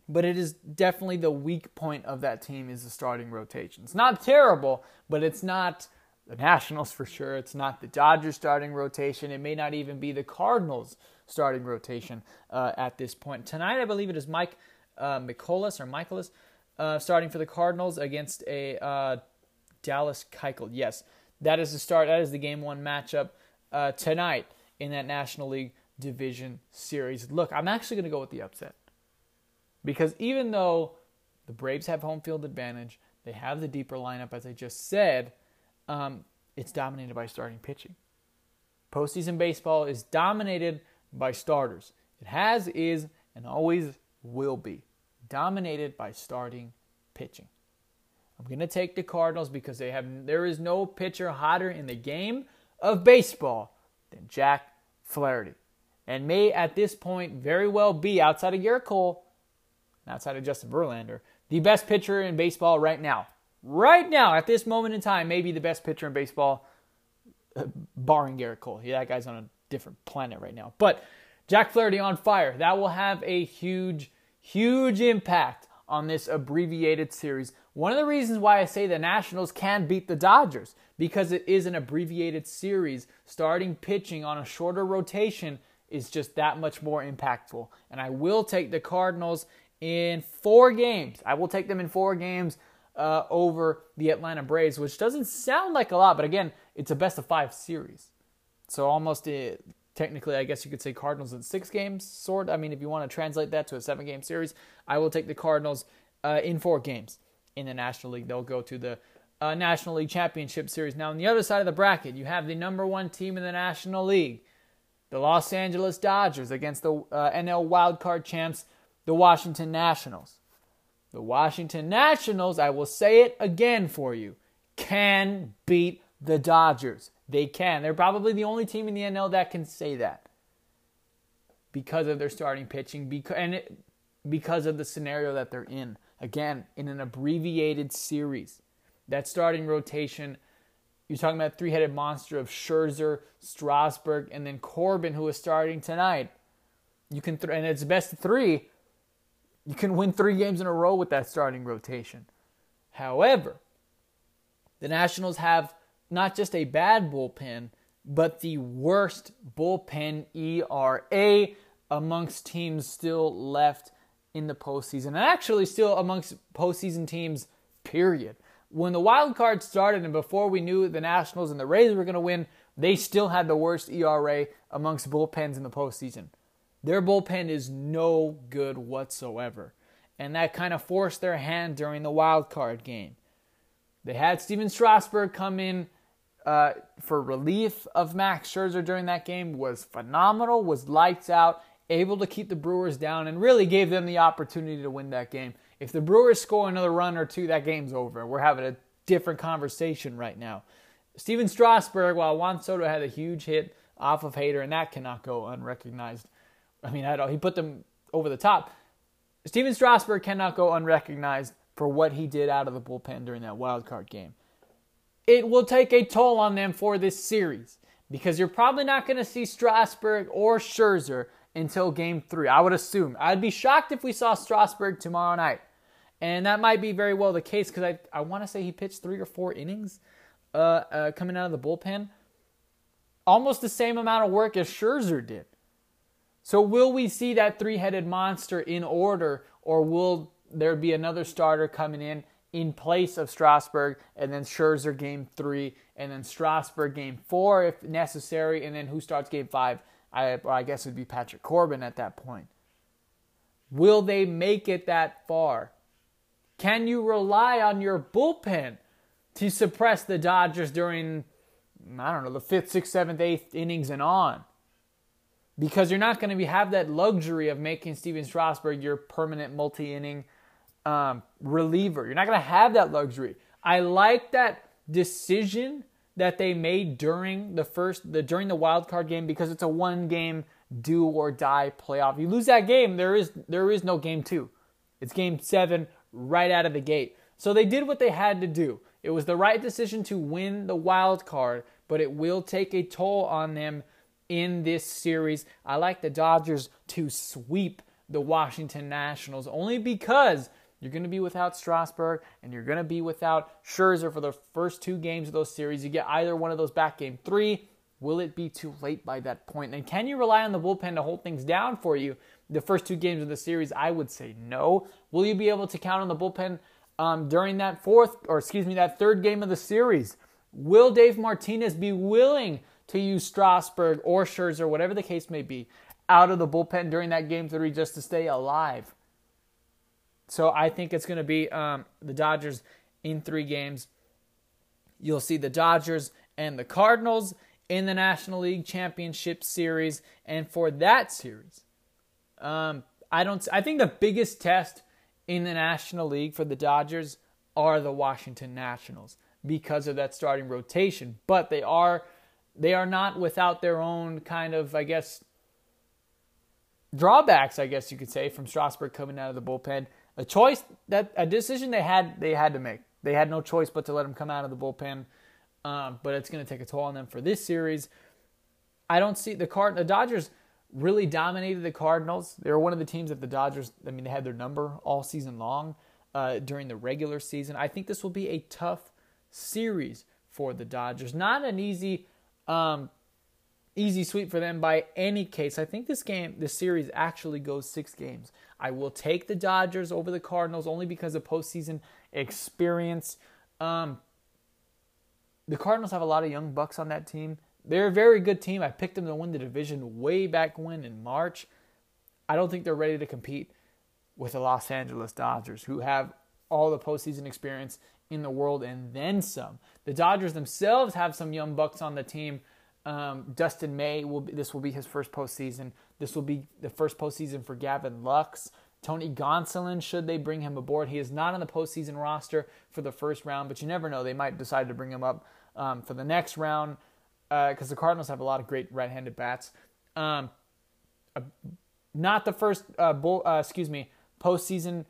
but it is definitely the weak point of that team is the starting rotation. It's not terrible, but it's not the Nationals for sure. It's not the Dodgers starting rotation. It may not even be the Cardinals starting rotation uh, at this point. Tonight, I believe it is Mike uh, Mikolas or Michaelis uh, starting for the Cardinals against a uh, Dallas Keuchel. Yes, that is the start. That is the game one matchup uh, tonight in that National League Division Series. Look, I'm actually going to go with the upset because even though the Braves have home field advantage, they have the deeper lineup, as I just said. Um, it's dominated by starting pitching. Postseason baseball is dominated by starters. It has, is, and always will be dominated by starting pitching. I'm going to take the Cardinals because they have there is no pitcher hotter in the game of baseball than Jack Flaherty. And may at this point very well be outside of Gerrit Cole, outside of Justin Verlander, the best pitcher in baseball right now. Right now, at this moment in time, maybe the best pitcher in baseball, uh, barring Gerrit Cole. Yeah, that guy's on a different planet right now. But Jack Flaherty on fire. That will have a huge huge impact on this abbreviated series. One of the reasons why I say the Nationals can beat the Dodgers because it is an abbreviated series. Starting pitching on a shorter rotation is just that much more impactful. And I will take the Cardinals in four games. I will take them in four games uh, over the Atlanta Braves, which doesn't sound like a lot, but again, it's a best of five series. So almost a, technically, I guess you could say Cardinals in six games, sort. I mean, if you want to translate that to a seven game series, I will take the Cardinals uh, in four games in the National League. They'll go to the uh, National League Championship Series. Now, on the other side of the bracket, you have the number one team in the National League, the Los Angeles Dodgers, against the uh, NL wildcard champs, the Washington Nationals. The Washington Nationals, I will say it again for you, can beat the Dodgers. They can. They're probably the only team in the NL that can say that because of their starting pitching because and it, because of the scenario that they're in. Again, in an abbreviated series, that starting rotation. You're talking about three-headed monster of Scherzer, Strasburg, and then Corbin, who is starting tonight. You can th- and it's best of three. You can win three games in a row with that starting rotation. However, the Nationals have not just a bad bullpen, but the worst bullpen ERA amongst teams still left in the postseason, and actually still amongst postseason teams, period. When the wild card started and before we knew the Nationals and the Rays were going to win, they still had the worst ERA amongst bullpens in the postseason. Their bullpen is no good whatsoever. And that kind of forced their hand during the wild card game. They had Stephen Strasburg come in uh, for relief of Max Scherzer during that game was phenomenal, was lights out, able to keep the Brewers down, and really gave them the opportunity to win that game. If the Brewers score another run or two, that game's over. We're having a different conversation right now. Stephen Strasburg, while Juan Soto had a huge hit off of Hader, and that cannot go unrecognized. I mean, I don't, he put them over the top. Stephen Strasburg cannot go unrecognized for what he did out of the bullpen during that wild card game. It will take a toll on them for this series because you're probably not going to see Strasburg or Scherzer until game three. I would assume. I'd be shocked if we saw Strasburg tomorrow night. And that might be very well the case because I, I want to say he pitched three or four innings uh, uh, coming out of the bullpen. Almost the same amount of work as Scherzer did. So, will we see that three headed monster in order, or will there be another starter coming in in place of Strasburg, and then Scherzer game three, and then Strasburg game four if necessary, and then who starts game five? I, I guess it would be Patrick Corbin at that point. Will they make it that far? Can you rely on your bullpen to suppress the Dodgers during, I don't know, the fifth, sixth, seventh, eighth innings and on? Because you're not going to have that luxury of making Stephen Strasburg your permanent multi inning um, reliever. You're not going to have that luxury. I like that decision that they made during the first the during the wild card game because it's a one game do or die playoff. You lose that game, there is there is no game 2. It's game 7 right out of the gate. So they did what they had to do. It was the right decision to win the wild card, but it will take a toll on them in this series. I like the Dodgers to sweep the Washington Nationals only because you're going to be without Strasburg and you're going to be without Scherzer for the first two games of those series. You get either one of those back game three. Will it be too late by that point? And can you rely on the bullpen to hold things down for you the first two games of the series? I would say no. Will you be able to count on the bullpen um, during that fourth, or excuse me, that third game of the series? Will Dave Martinez be willing to use Strasburg or Scherzer, whatever the case may be, out of the bullpen during that game three just to stay alive? So I think it's going to be um, the Dodgers in three games. You'll see the Dodgers and the Cardinals in the National League Championship Series, and for that series, um, I don't. I think the biggest test in the National League for the Dodgers are the Washington Nationals because of that starting rotation. But they are they are not without their own kind of, I guess, drawbacks. I guess you could say from Strasburg coming out of the bullpen a choice that a decision they had they had to make. They had no choice but to let him come out of the bullpen. Um, but it's going to take a toll on them for this series. I don't see the card. The Dodgers really dominated the Cardinals. They were one of the teams that the Dodgers. I mean, they had their number all season long uh, during the regular season. I think this will be a tough series for the Dodgers. Not an easy, um, easy sweep for them by any case. I think this game, this series actually goes six games. I will take the Dodgers over the Cardinals only because of postseason experience. Um, the Cardinals have a lot of young bucks on that team. They're a very good team. I picked them to win the division way back when in March. I don't think they're ready to compete with the Los Angeles Dodgers, who have all the postseason experience in the world and then some. The Dodgers themselves have some young bucks on the team. Um, Dustin May will be, this will be his first postseason. This will be the first postseason for Gavin Lux. Tony Gonsolin, should they bring him aboard, he is not on the postseason roster for the first round, but you never know. They might decide to bring him up um, for the next round because uh, the Cardinals have a lot of great right-handed bats. Um, uh, not the first, uh, bull, uh, excuse me, postseason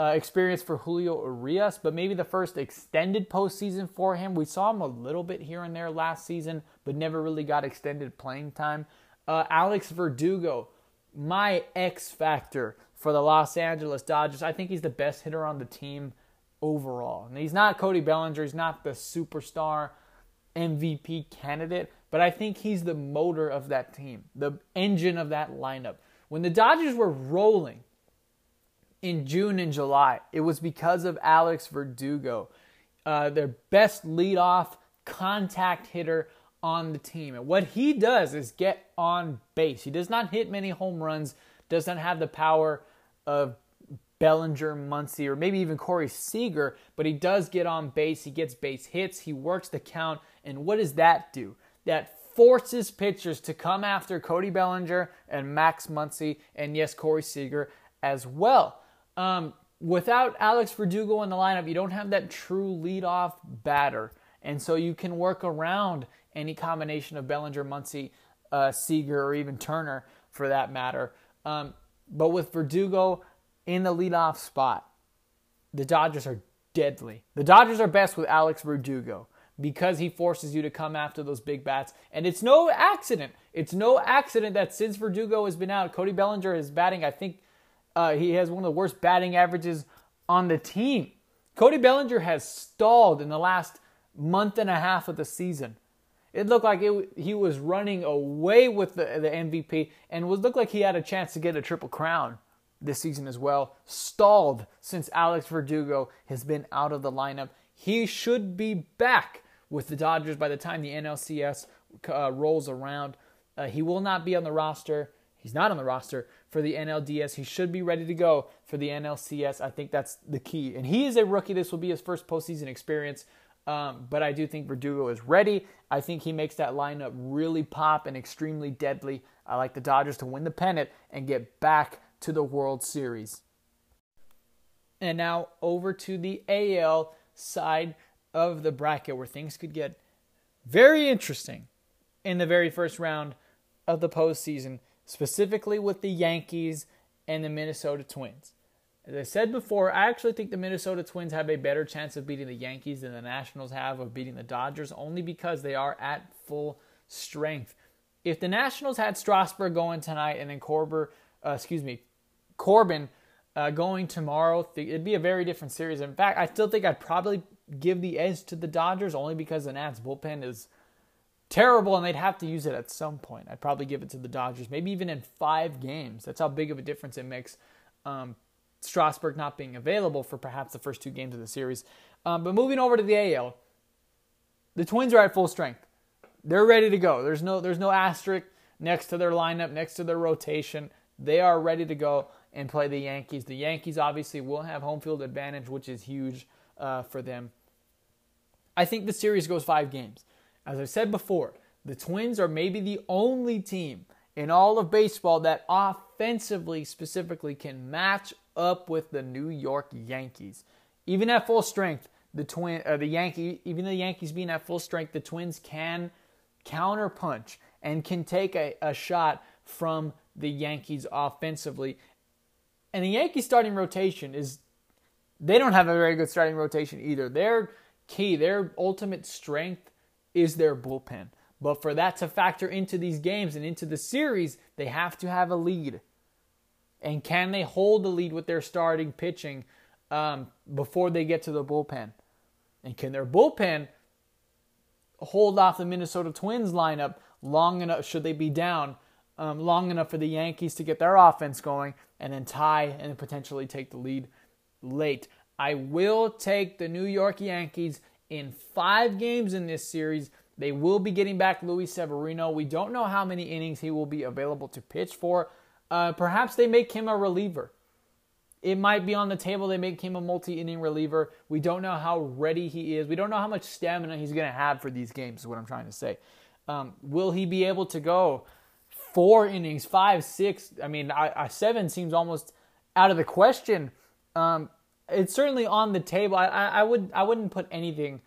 uh, experience for Julio Urias, but maybe the first extended postseason for him. We saw him a little bit here and there last season, but never really got extended playing time. Uh, Alex Verdugo, my X factor for the Los Angeles Dodgers. I think he's the best hitter on the team overall. And he's not Cody Bellinger, he's not the superstar MVP candidate, but I think he's the motor of that team, the engine of that lineup. When the Dodgers were rolling in June and July, it was because of Alex Verdugo, uh, their best leadoff contact hitter on the team. And what he does is get on base. He does not hit many home runs, does not have the power of Bellinger, Muncy, or maybe even Corey Seager, but he does get on base. He gets base hits. He works the count. And what does that do? That forces pitchers to come after Cody Bellinger and Max Muncy, and yes, Corey Seager as well. Um, without Alex Verdugo in the lineup, you don't have that true leadoff batter. And so you can work around any combination of Bellinger, Muncy, uh, Seager, or even Turner for that matter. Um, but with Verdugo in the leadoff spot, the Dodgers are deadly. The Dodgers are best with Alex Verdugo because he forces you to come after those big bats. And it's no accident. It's no accident that since Verdugo has been out, Cody Bellinger is batting, I think uh, he has one of the worst batting averages on the team. Cody Bellinger has stalled in the last month and a half of the season. It looked like it, he was running away with the, the MVP and would looked like he had a chance to get a triple crown this season as well. Stalled since Alex Verdugo has been out of the lineup. He should be back with the Dodgers by the time the NLCS uh, rolls around. Uh, he will not be on the roster. He's not on the roster for the NLDS. He should be ready to go for the NLCS. I think that's the key. And he is a rookie. This will be his first postseason experience. Um, but I do think Verdugo is ready. I think he makes that lineup really pop and extremely deadly. I like the Dodgers to win the pennant and get back to the World Series. And now over to the AL side of the bracket where things could get very interesting in the very first round of the postseason, specifically with the Yankees and the Minnesota Twins. As I said before, I actually think the Minnesota Twins have a better chance of beating the Yankees than the Nationals have of beating the Dodgers, only because they are at full strength. If the Nationals had Strasburg going tonight and then Corber, uh, excuse me, Corbin uh, going tomorrow, it'd be a very different series. In fact, I still think I'd probably give the edge to the Dodgers only because the Nats bullpen is terrible and they'd have to use it at some point. I'd probably give it to the Dodgers, maybe even in five games. That's how big of a difference it makes. Um, Strasburg not being available for perhaps the first two games of the series. Um, but moving over to the AL, the Twins are at full strength. They're ready to go. There's no there's no asterisk next to their lineup, next to their rotation. They are ready to go and play the Yankees. The Yankees obviously will have home field advantage, which is huge uh, for them. I think the series goes five games. As I said before, the Twins are maybe the only team in all of baseball that offensively specifically can match up with the New York Yankees. Even at full strength, the twin uh, the Yankee even the Yankees being at full strength, the Twins can counterpunch and can take a, a shot from the Yankees offensively. And the Yankees starting rotation is they don't have a very good starting rotation either. Their key, their ultimate strength is their bullpen. But for that to factor into these games and into the series, they have to have a lead. And can they hold the lead with their starting pitching um, before they get to the bullpen? And can their bullpen hold off the Minnesota Twins lineup long enough, should they be down, um, long enough for the Yankees to get their offense going and then tie and potentially take the lead late? I will take the New York Yankees in five games in this series. They will be getting back Luis Severino. We don't know how many innings he will be available to pitch for. Uh, perhaps they make him a reliever. It might be on the table. They make him a multi inning reliever. We don't know how ready he is. We don't know how much stamina he's going to have for these games, is what I'm trying to say. Um, will he be able to go four innings, five, six? I mean, I, I, seven seems almost out of the question. Um, it's certainly on the table. I, I, would I wouldn't put anything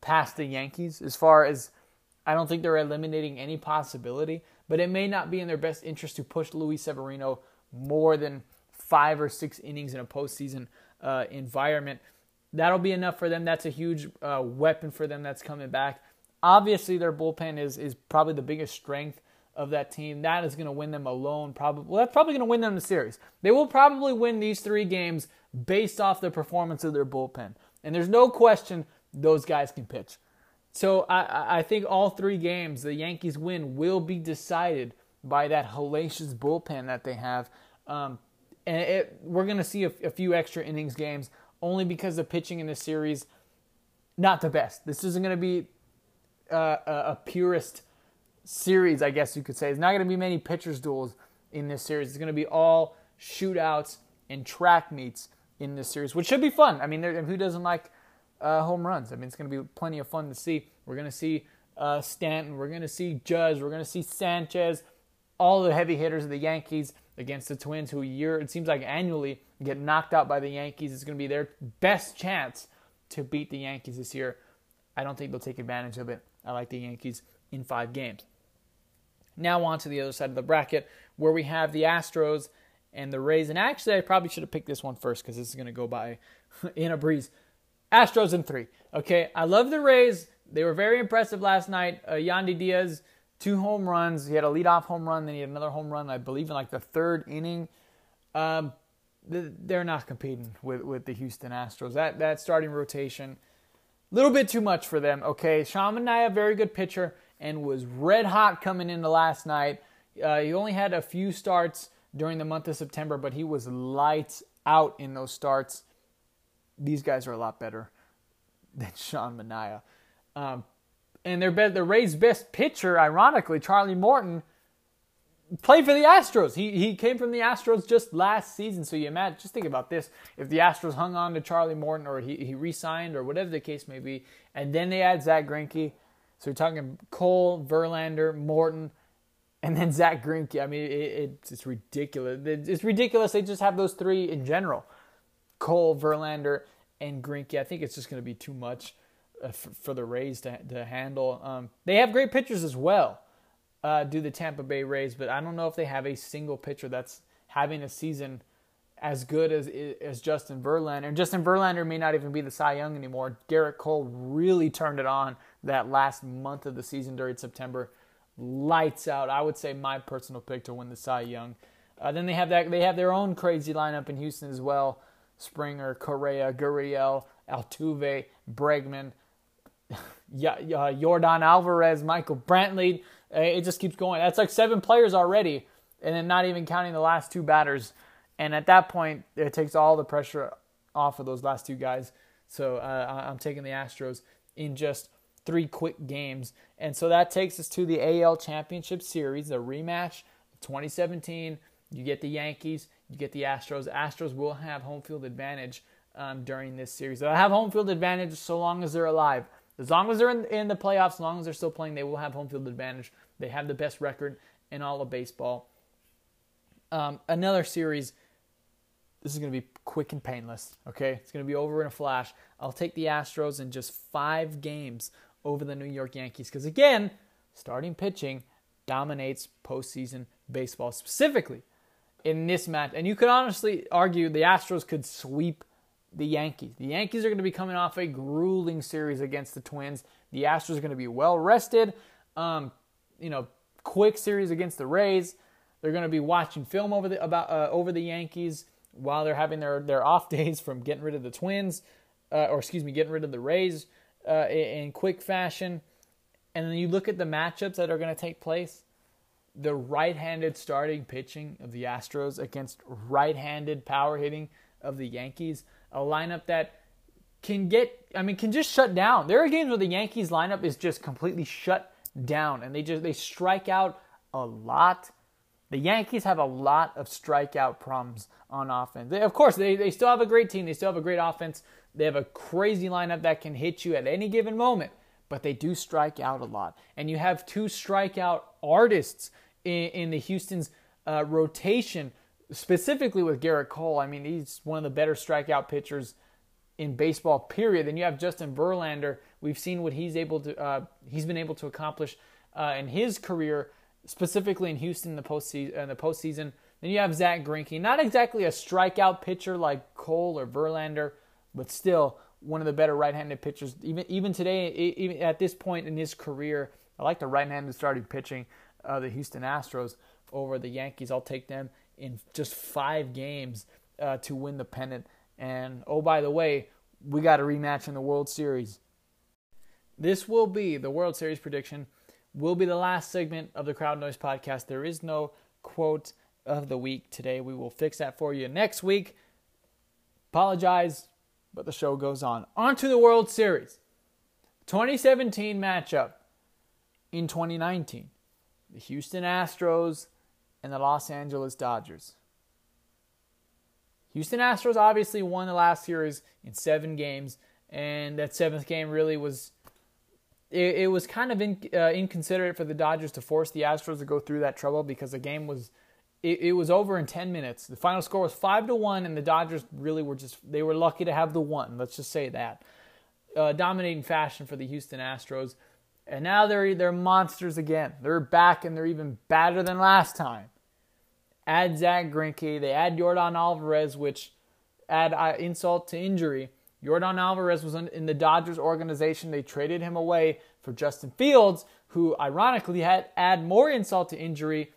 past the Yankees as far as I don't think they're eliminating any possibility but it may not be in their best interest to push Luis Severino more than five or six innings in a postseason uh, environment. That'll be enough for them. That's a huge uh, weapon for them that's coming back. Obviously, their bullpen is is probably the biggest strength of that team. That is going to win them alone. Probably, well, that's probably going to win them the series. They will probably win these three games based off the performance of their bullpen. And there's no question those guys can pitch. So I, I think all three games, the Yankees win will be decided by that hellacious bullpen that they have. Um, and it, we're going to see a, a, few extra innings games only because the pitching in this series, not the best. This isn't going to be uh, a, purist series, I guess you could say. It's not going to be many pitchers' duels in this series. It's going to be all shootouts and track meets in this series, which should be fun. I mean, who doesn't like uh, home runs. I mean, it's going to be plenty of fun to see. We're going to see uh, Stanton. We're going to see Judge. We're going to see Sanchez. All the heavy hitters of the Yankees against the Twins, who year it seems like annually get knocked out by the Yankees. It's going to be their best chance to beat the Yankees this year. I don't think they'll take advantage of it. I like the Yankees in five games. Now on to the other side of the bracket where we have the Astros and the Rays. And actually, I probably should have picked this one first because this is going to go by in a breeze. Astros in three. Okay, I love the Rays. they were very impressive last night. Uh, Yandy Diaz, two home runs. He had a leadoff home run, then he had another home run, I believe, in like the third inning. Um, they're not competing with, with the Houston Astros. That that starting rotation, a little bit too much for them. Okay, Sean Manaea, very good pitcher, and was red hot coming into last night. Uh, he only had a few starts during the month of September, but he was lights out in those starts. These guys are a lot better than Sean Manaea. Um, and their, be- the Rays' best pitcher, ironically, Charlie Morton, played for the Astros. He he came from the Astros just last season. So you imagine, just think about this: if the Astros hung on to Charlie Morton, or he he re-signed, or whatever the case may be, and then they add Zack Greinke, so you're talking Cole, Verlander, Morton, and then Zack Greinke. I mean, it, it, it's ridiculous. It's ridiculous. They just have those three in general: Cole, Verlander, and Greinke. I think it's just going to be too much uh, for, for, the Rays to to handle. Um, they have great pitchers as well uh, do the Tampa Bay Rays, but I don't know if they have a single pitcher that's having a season as good as as Justin Verlander. And Justin Verlander may not even be the Cy Young anymore. Gerrit Cole really turned it on that last month of the season during September. Lights out. I would say my personal pick to win the Cy Young. Uh, then they have that they have their own crazy lineup in Houston as well. Springer, Correa, Gurriel, Altuve, Bregman, Yordan Alvarez, Michael Brantley. It just keeps going. That's like seven players already, and then not even counting the last two batters. And at that point, it takes all the pressure off of those last two guys. So uh, I'm taking the Astros in just three quick games. And so that takes us to the AL Championship Series, the rematch of 2017. You get the Yankees, you get the Astros. Astros will have home field advantage um, during this series. They'll have home field advantage so long as they're alive. As long as they're in, in the playoffs, as long as they're still playing, they will have home field advantage. They have the best record in all of baseball. Um, another series. This is going to be quick and painless. Okay, it's going to be over in a flash. I'll take the Astros in just five games over the New York Yankees because again, starting pitching dominates postseason baseball specifically in this match. And you could honestly argue the Astros could sweep the Yankees. The Yankees are going to be coming off a grueling series against the Twins. The Astros are going to be well rested. Um, you know, quick series against the Rays. They're going to be watching film over the about uh, over the Yankees while they're having their their off days from getting rid of the Twins, uh, or excuse me, getting rid of the Rays uh, in quick fashion. And then you look at the matchups that are going to take place. The right-handed starting pitching of the Astros against right-handed power hitting of the Yankees, a lineup that can get, I mean, can just shut down. There are games where the Yankees lineup is just completely shut down and they just they strike out a lot. The Yankees have a lot of strikeout problems on offense. They, of course, they, they still have a great team. They still have a great offense. They have a crazy lineup that can hit you at any given moment, but they do strike out a lot. And you have two strikeout artists in, in the Houston's uh, rotation, specifically with Gerrit Cole. I mean, he's one of the better strikeout pitchers in baseball, period. Then you have Justin Verlander. We've seen what he's able to uh, he's been able to accomplish uh, in his career, specifically in Houston in the postseason. In the postseason. Then you have Zack Greinke, not exactly a strikeout pitcher like Cole or Verlander, but still one of the better right-handed pitchers. Even even today, even at this point in his career, I like the right-handed starting pitching of the Houston Astros over the Yankees. I'll take them in just five games uh, to win the pennant. And oh, by the way, we got a rematch in the World Series. This will be the World Series prediction, will be the last segment of the Crowd Noise podcast. There is no quote of the week today. We will fix that for you next week. Apologize, but the show goes on. On to the World Series. 2017 matchup in 2019. The Houston Astros and the Los Angeles Dodgers. Houston Astros obviously won the last series in seven games, and that seventh game really was it, it was kind of in, uh, inconsiderate for the Dodgers to force the Astros to go through that trouble because the game was it, it was over in ten minutes. The final score was five to one, and the Dodgers really were just they were lucky to have the one. Let's just say that uh, dominating fashion for the Houston Astros, and now they're they're monsters again. They're back and they're even badder than last time add Zack Greinke, they add Yordan Alvarez, which add uh, insult to injury. Yordan Alvarez was in the Dodgers organization. They traded him away for Justin Fields, who ironically had add more insult to injury,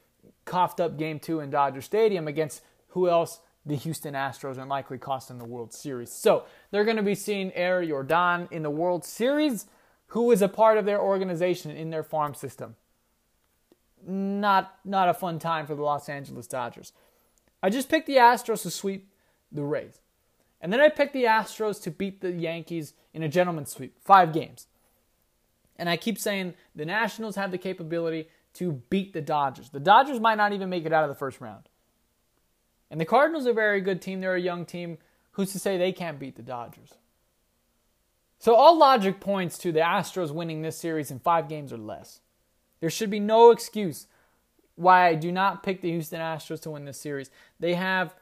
coughed up game two in Dodger Stadium against who else? The Houston Astros and likely cost the World Series. So they're going to be seeing Air Jordan in the World Series, who is a part of their organization in their farm system. Not not a fun time for the Los Angeles Dodgers. I just picked the Astros to sweep the Rays. And then I picked the Astros to beat the Yankees in a gentleman's sweep, five games. And I keep saying the Nationals have the capability to beat the Dodgers. The Dodgers might not even make it out of the first round. And the Cardinals are a very good team. They're a young team. Who's to say they can't beat the Dodgers? So all logic points to the Astros winning this series in five games or less. There should be no excuse why I do not pick the Houston Astros to win this series. They have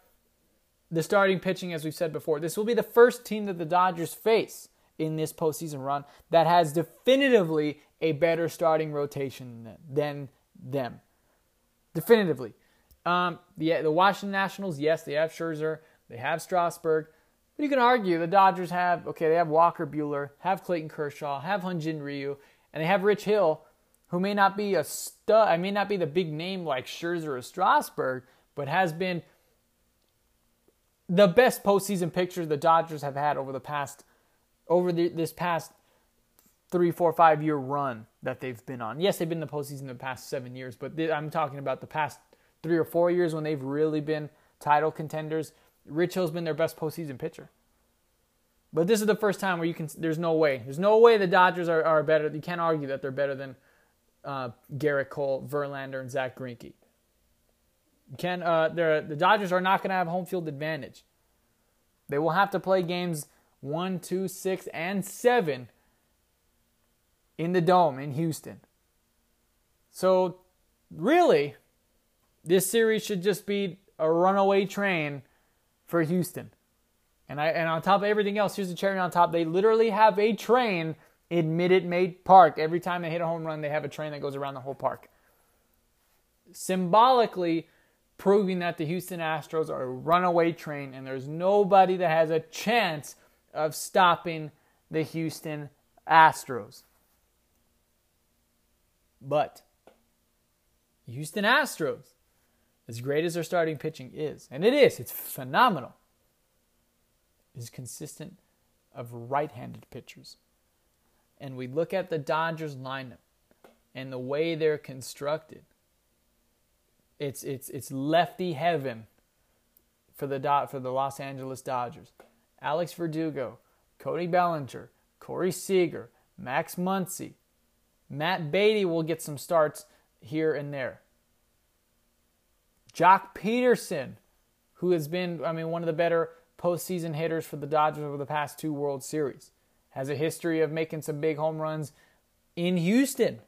the starting pitching, as we've said before. This will be the first team that the Dodgers face in this postseason run that has definitively a better starting rotation than them. Definitively. Um, the, the Washington Nationals, yes, they have Scherzer, they have Strasburg, but you can argue the Dodgers have, okay, they have Walker Buehler, have Clayton Kershaw, have Hyun-Jin Ryu, and they have Rich Hill, who may not be a stud, I may not be the big name like Scherzer or Strasburg, but has been the best postseason picture the Dodgers have had over the past, over the, this past three, four, five year run that they've been on. Yes, they've been in the postseason the past seven years, but I'm talking about the past three or four years when they've really been title contenders, Rich Hill's been their best postseason pitcher. But this is the first time where you can. There's no way. There's no way the Dodgers are, are better. You can't argue that they're better than uh, Gerrit Cole, Verlander, and Zack Greinke. You can uh, the Dodgers are not going to have home field advantage. They will have to play games one, two, six, and seven in the dome in Houston. So, really, this series should just be a runaway train for Houston. And I and on top of everything else, here's the cherry on top. They literally have a train in Minute Maid Park. Every time they hit a home run, they have a train that goes around the whole park. Symbolically proving that the Houston Astros are a runaway train and there's nobody that has a chance of stopping the Houston Astros. But Houston Astros as great as their starting pitching is, and it is, it's phenomenal, is consistent of right handed pitchers. And we look at the Dodgers lineup and the way they're constructed. It's it's it's lefty heaven for the for the Los Angeles Dodgers. Alex Verdugo, Cody Bellinger, Corey Seager, Max Muncy, Matt Beaty will get some starts here and there. Joc Pederson, who has been, I mean, one of the better postseason hitters for the Dodgers over the past two World Series, has a history of making some big home runs in Houston.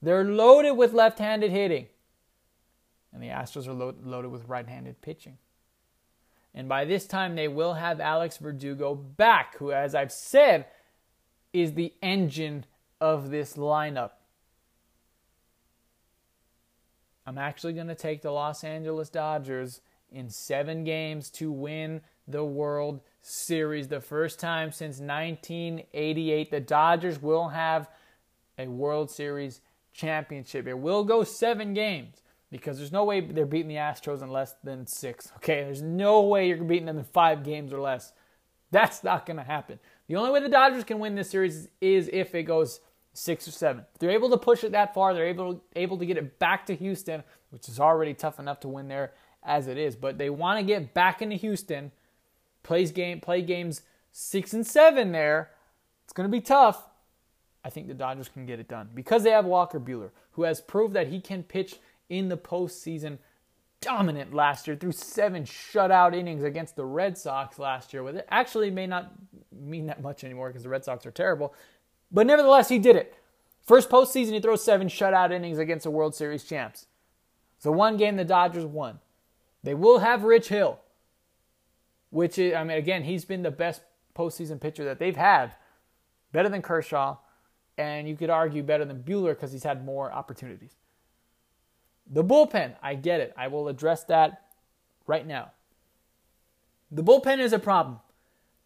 They're loaded with left handed hitting, and the Astros are lo- loaded with right handed pitching. And by this time, they will have Alex Verdugo back, who, as I've said, is the engine of this lineup. I'm actually going to take the Los Angeles Dodgers in seven games to win the World Series. The first time since 1988, the Dodgers will have a World Series championship. It will go seven games because there's no way they're beating the Astros in less than six. Okay, there's no way you're beating them in five games or less. That's not going to happen. The only way the Dodgers can win this series is if it goes six or seven. If they're able to push it that far, they're able able to get it back to Houston, which is already tough enough to win there as it is. But they want to get back into Houston, plays game play games six and seven there. It's going to be tough. I think the Dodgers can get it done because they have Walker Buehler, who has proved that he can pitch in the postseason. Dominant last year, threw seven shutout innings against the Red Sox last year. With it actually may not mean that much anymore because the Red Sox are terrible. But nevertheless, he did it. First postseason, he throws seven shutout innings against the World Series champs. So one game the Dodgers won. They will have Rich Hill, which is, I mean, again, he's been the best postseason pitcher that they've had. Better than Kershaw, and you could argue better than Buehler because he's had more opportunities. The bullpen, I get it. I will address that right now. The bullpen is a problem.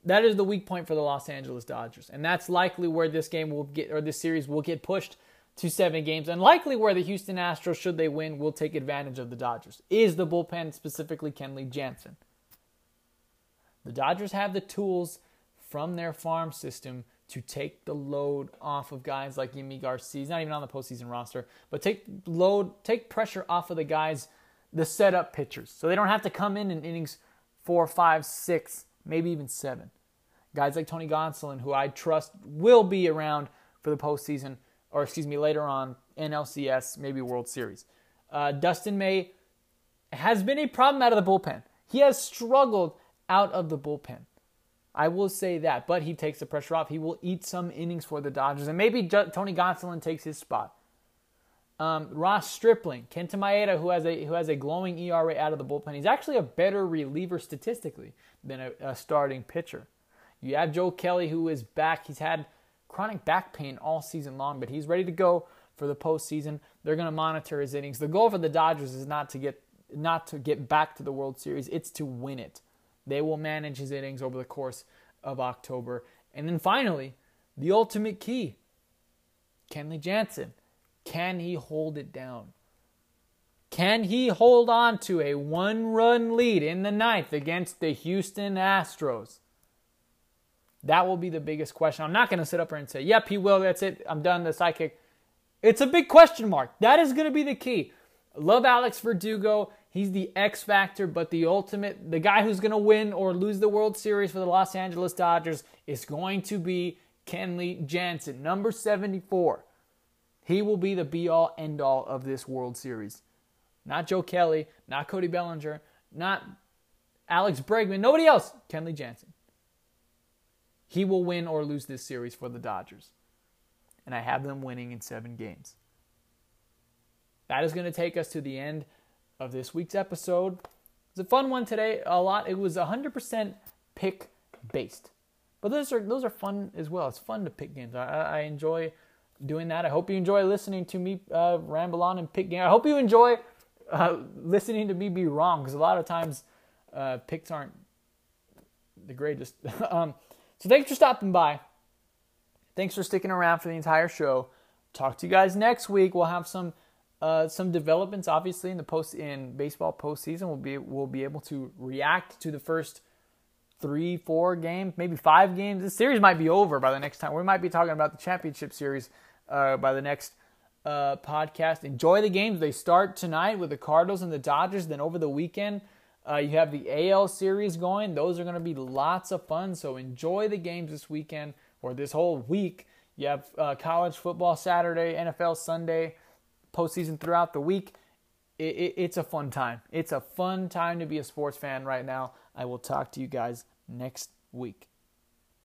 That is the weak point for the Los Angeles Dodgers, and that's likely where this game will get or this series will get pushed to seven games, and likely where the Houston Astros, should they win, will take advantage of the Dodgers. Is the bullpen specifically Kenley Jansen? The Dodgers have the tools from their farm system to take the load off of guys like Yimi Garcia. He's not even on the postseason roster, but take load, take pressure off of the guys, the setup pitchers, so they don't have to come in in innings four, five, six, maybe even seven. Guys like Tony Gonsolin, who I trust will be around for the postseason, or excuse me, later on NLCS, maybe World Series. Uh, Dustin May has been a problem out of the bullpen. He has struggled out of the bullpen. I will say that, but he takes the pressure off. He will eat some innings for the Dodgers, and maybe Tony Gonsolin takes his spot. Um, Ross Stripling, Kenta Maeda, who has a who has a glowing ERA out of the bullpen. He's actually a better reliever statistically than a, a starting pitcher. You have Joe Kelly, who is back. He's had chronic back pain all season long, but he's ready to go for the postseason. They're going to monitor his innings. The goal for the Dodgers is not to get not to get back to the World Series; it's to win it. They will manage his innings over the course of October. And then finally, the ultimate key Kenley Jansen. Can he hold it down? Can he hold on to a one run lead in the ninth against the Houston Astros? That will be the biggest question. I'm not going to sit up here and say, yep, he will. That's it. I'm done. The sidekick. It's a big question mark. That is going to be the key. Love Alex Verdugo. He's the X factor, but the ultimate, the guy who's going to win or lose the World Series for the Los Angeles Dodgers is going to be Kenley Jansen, number 74. He will be the be all end all of this World Series. Not Joe Kelly, not Cody Bellinger, not Alex Bregman, nobody else. Kenley Jansen. He will win or lose this series for the Dodgers. And I have them winning in seven games. That is going to take us to the end of this week's episode. It's a fun one today. A lot. It was 100% pick based, but those are those are fun as well. It's fun to pick games. I, I enjoy doing that. I hope you enjoy listening to me uh, ramble on and pick games. I hope you enjoy uh, listening to me be wrong because a lot of times uh, picks aren't the greatest. um, so thanks for stopping by. Thanks for sticking around for the entire show. Talk to you guys next week. We'll have some uh, some developments, obviously, in the post in baseball postseason. We'll be we'll be able to react to the first three, four games, maybe five games. This series might be over by the next time. We might be talking about the championship series uh, by the next uh, podcast. Enjoy the games. They start tonight with the Cardinals and the Dodgers. Then over the weekend, uh, you have the AL series going. Those are going to be lots of fun. So enjoy the games this weekend or this whole week. You have uh, college football Saturday, NFL Sunday postseason throughout the week. It, it, it's a fun time. It's a fun time to be a sports fan right now. I will talk to you guys next week.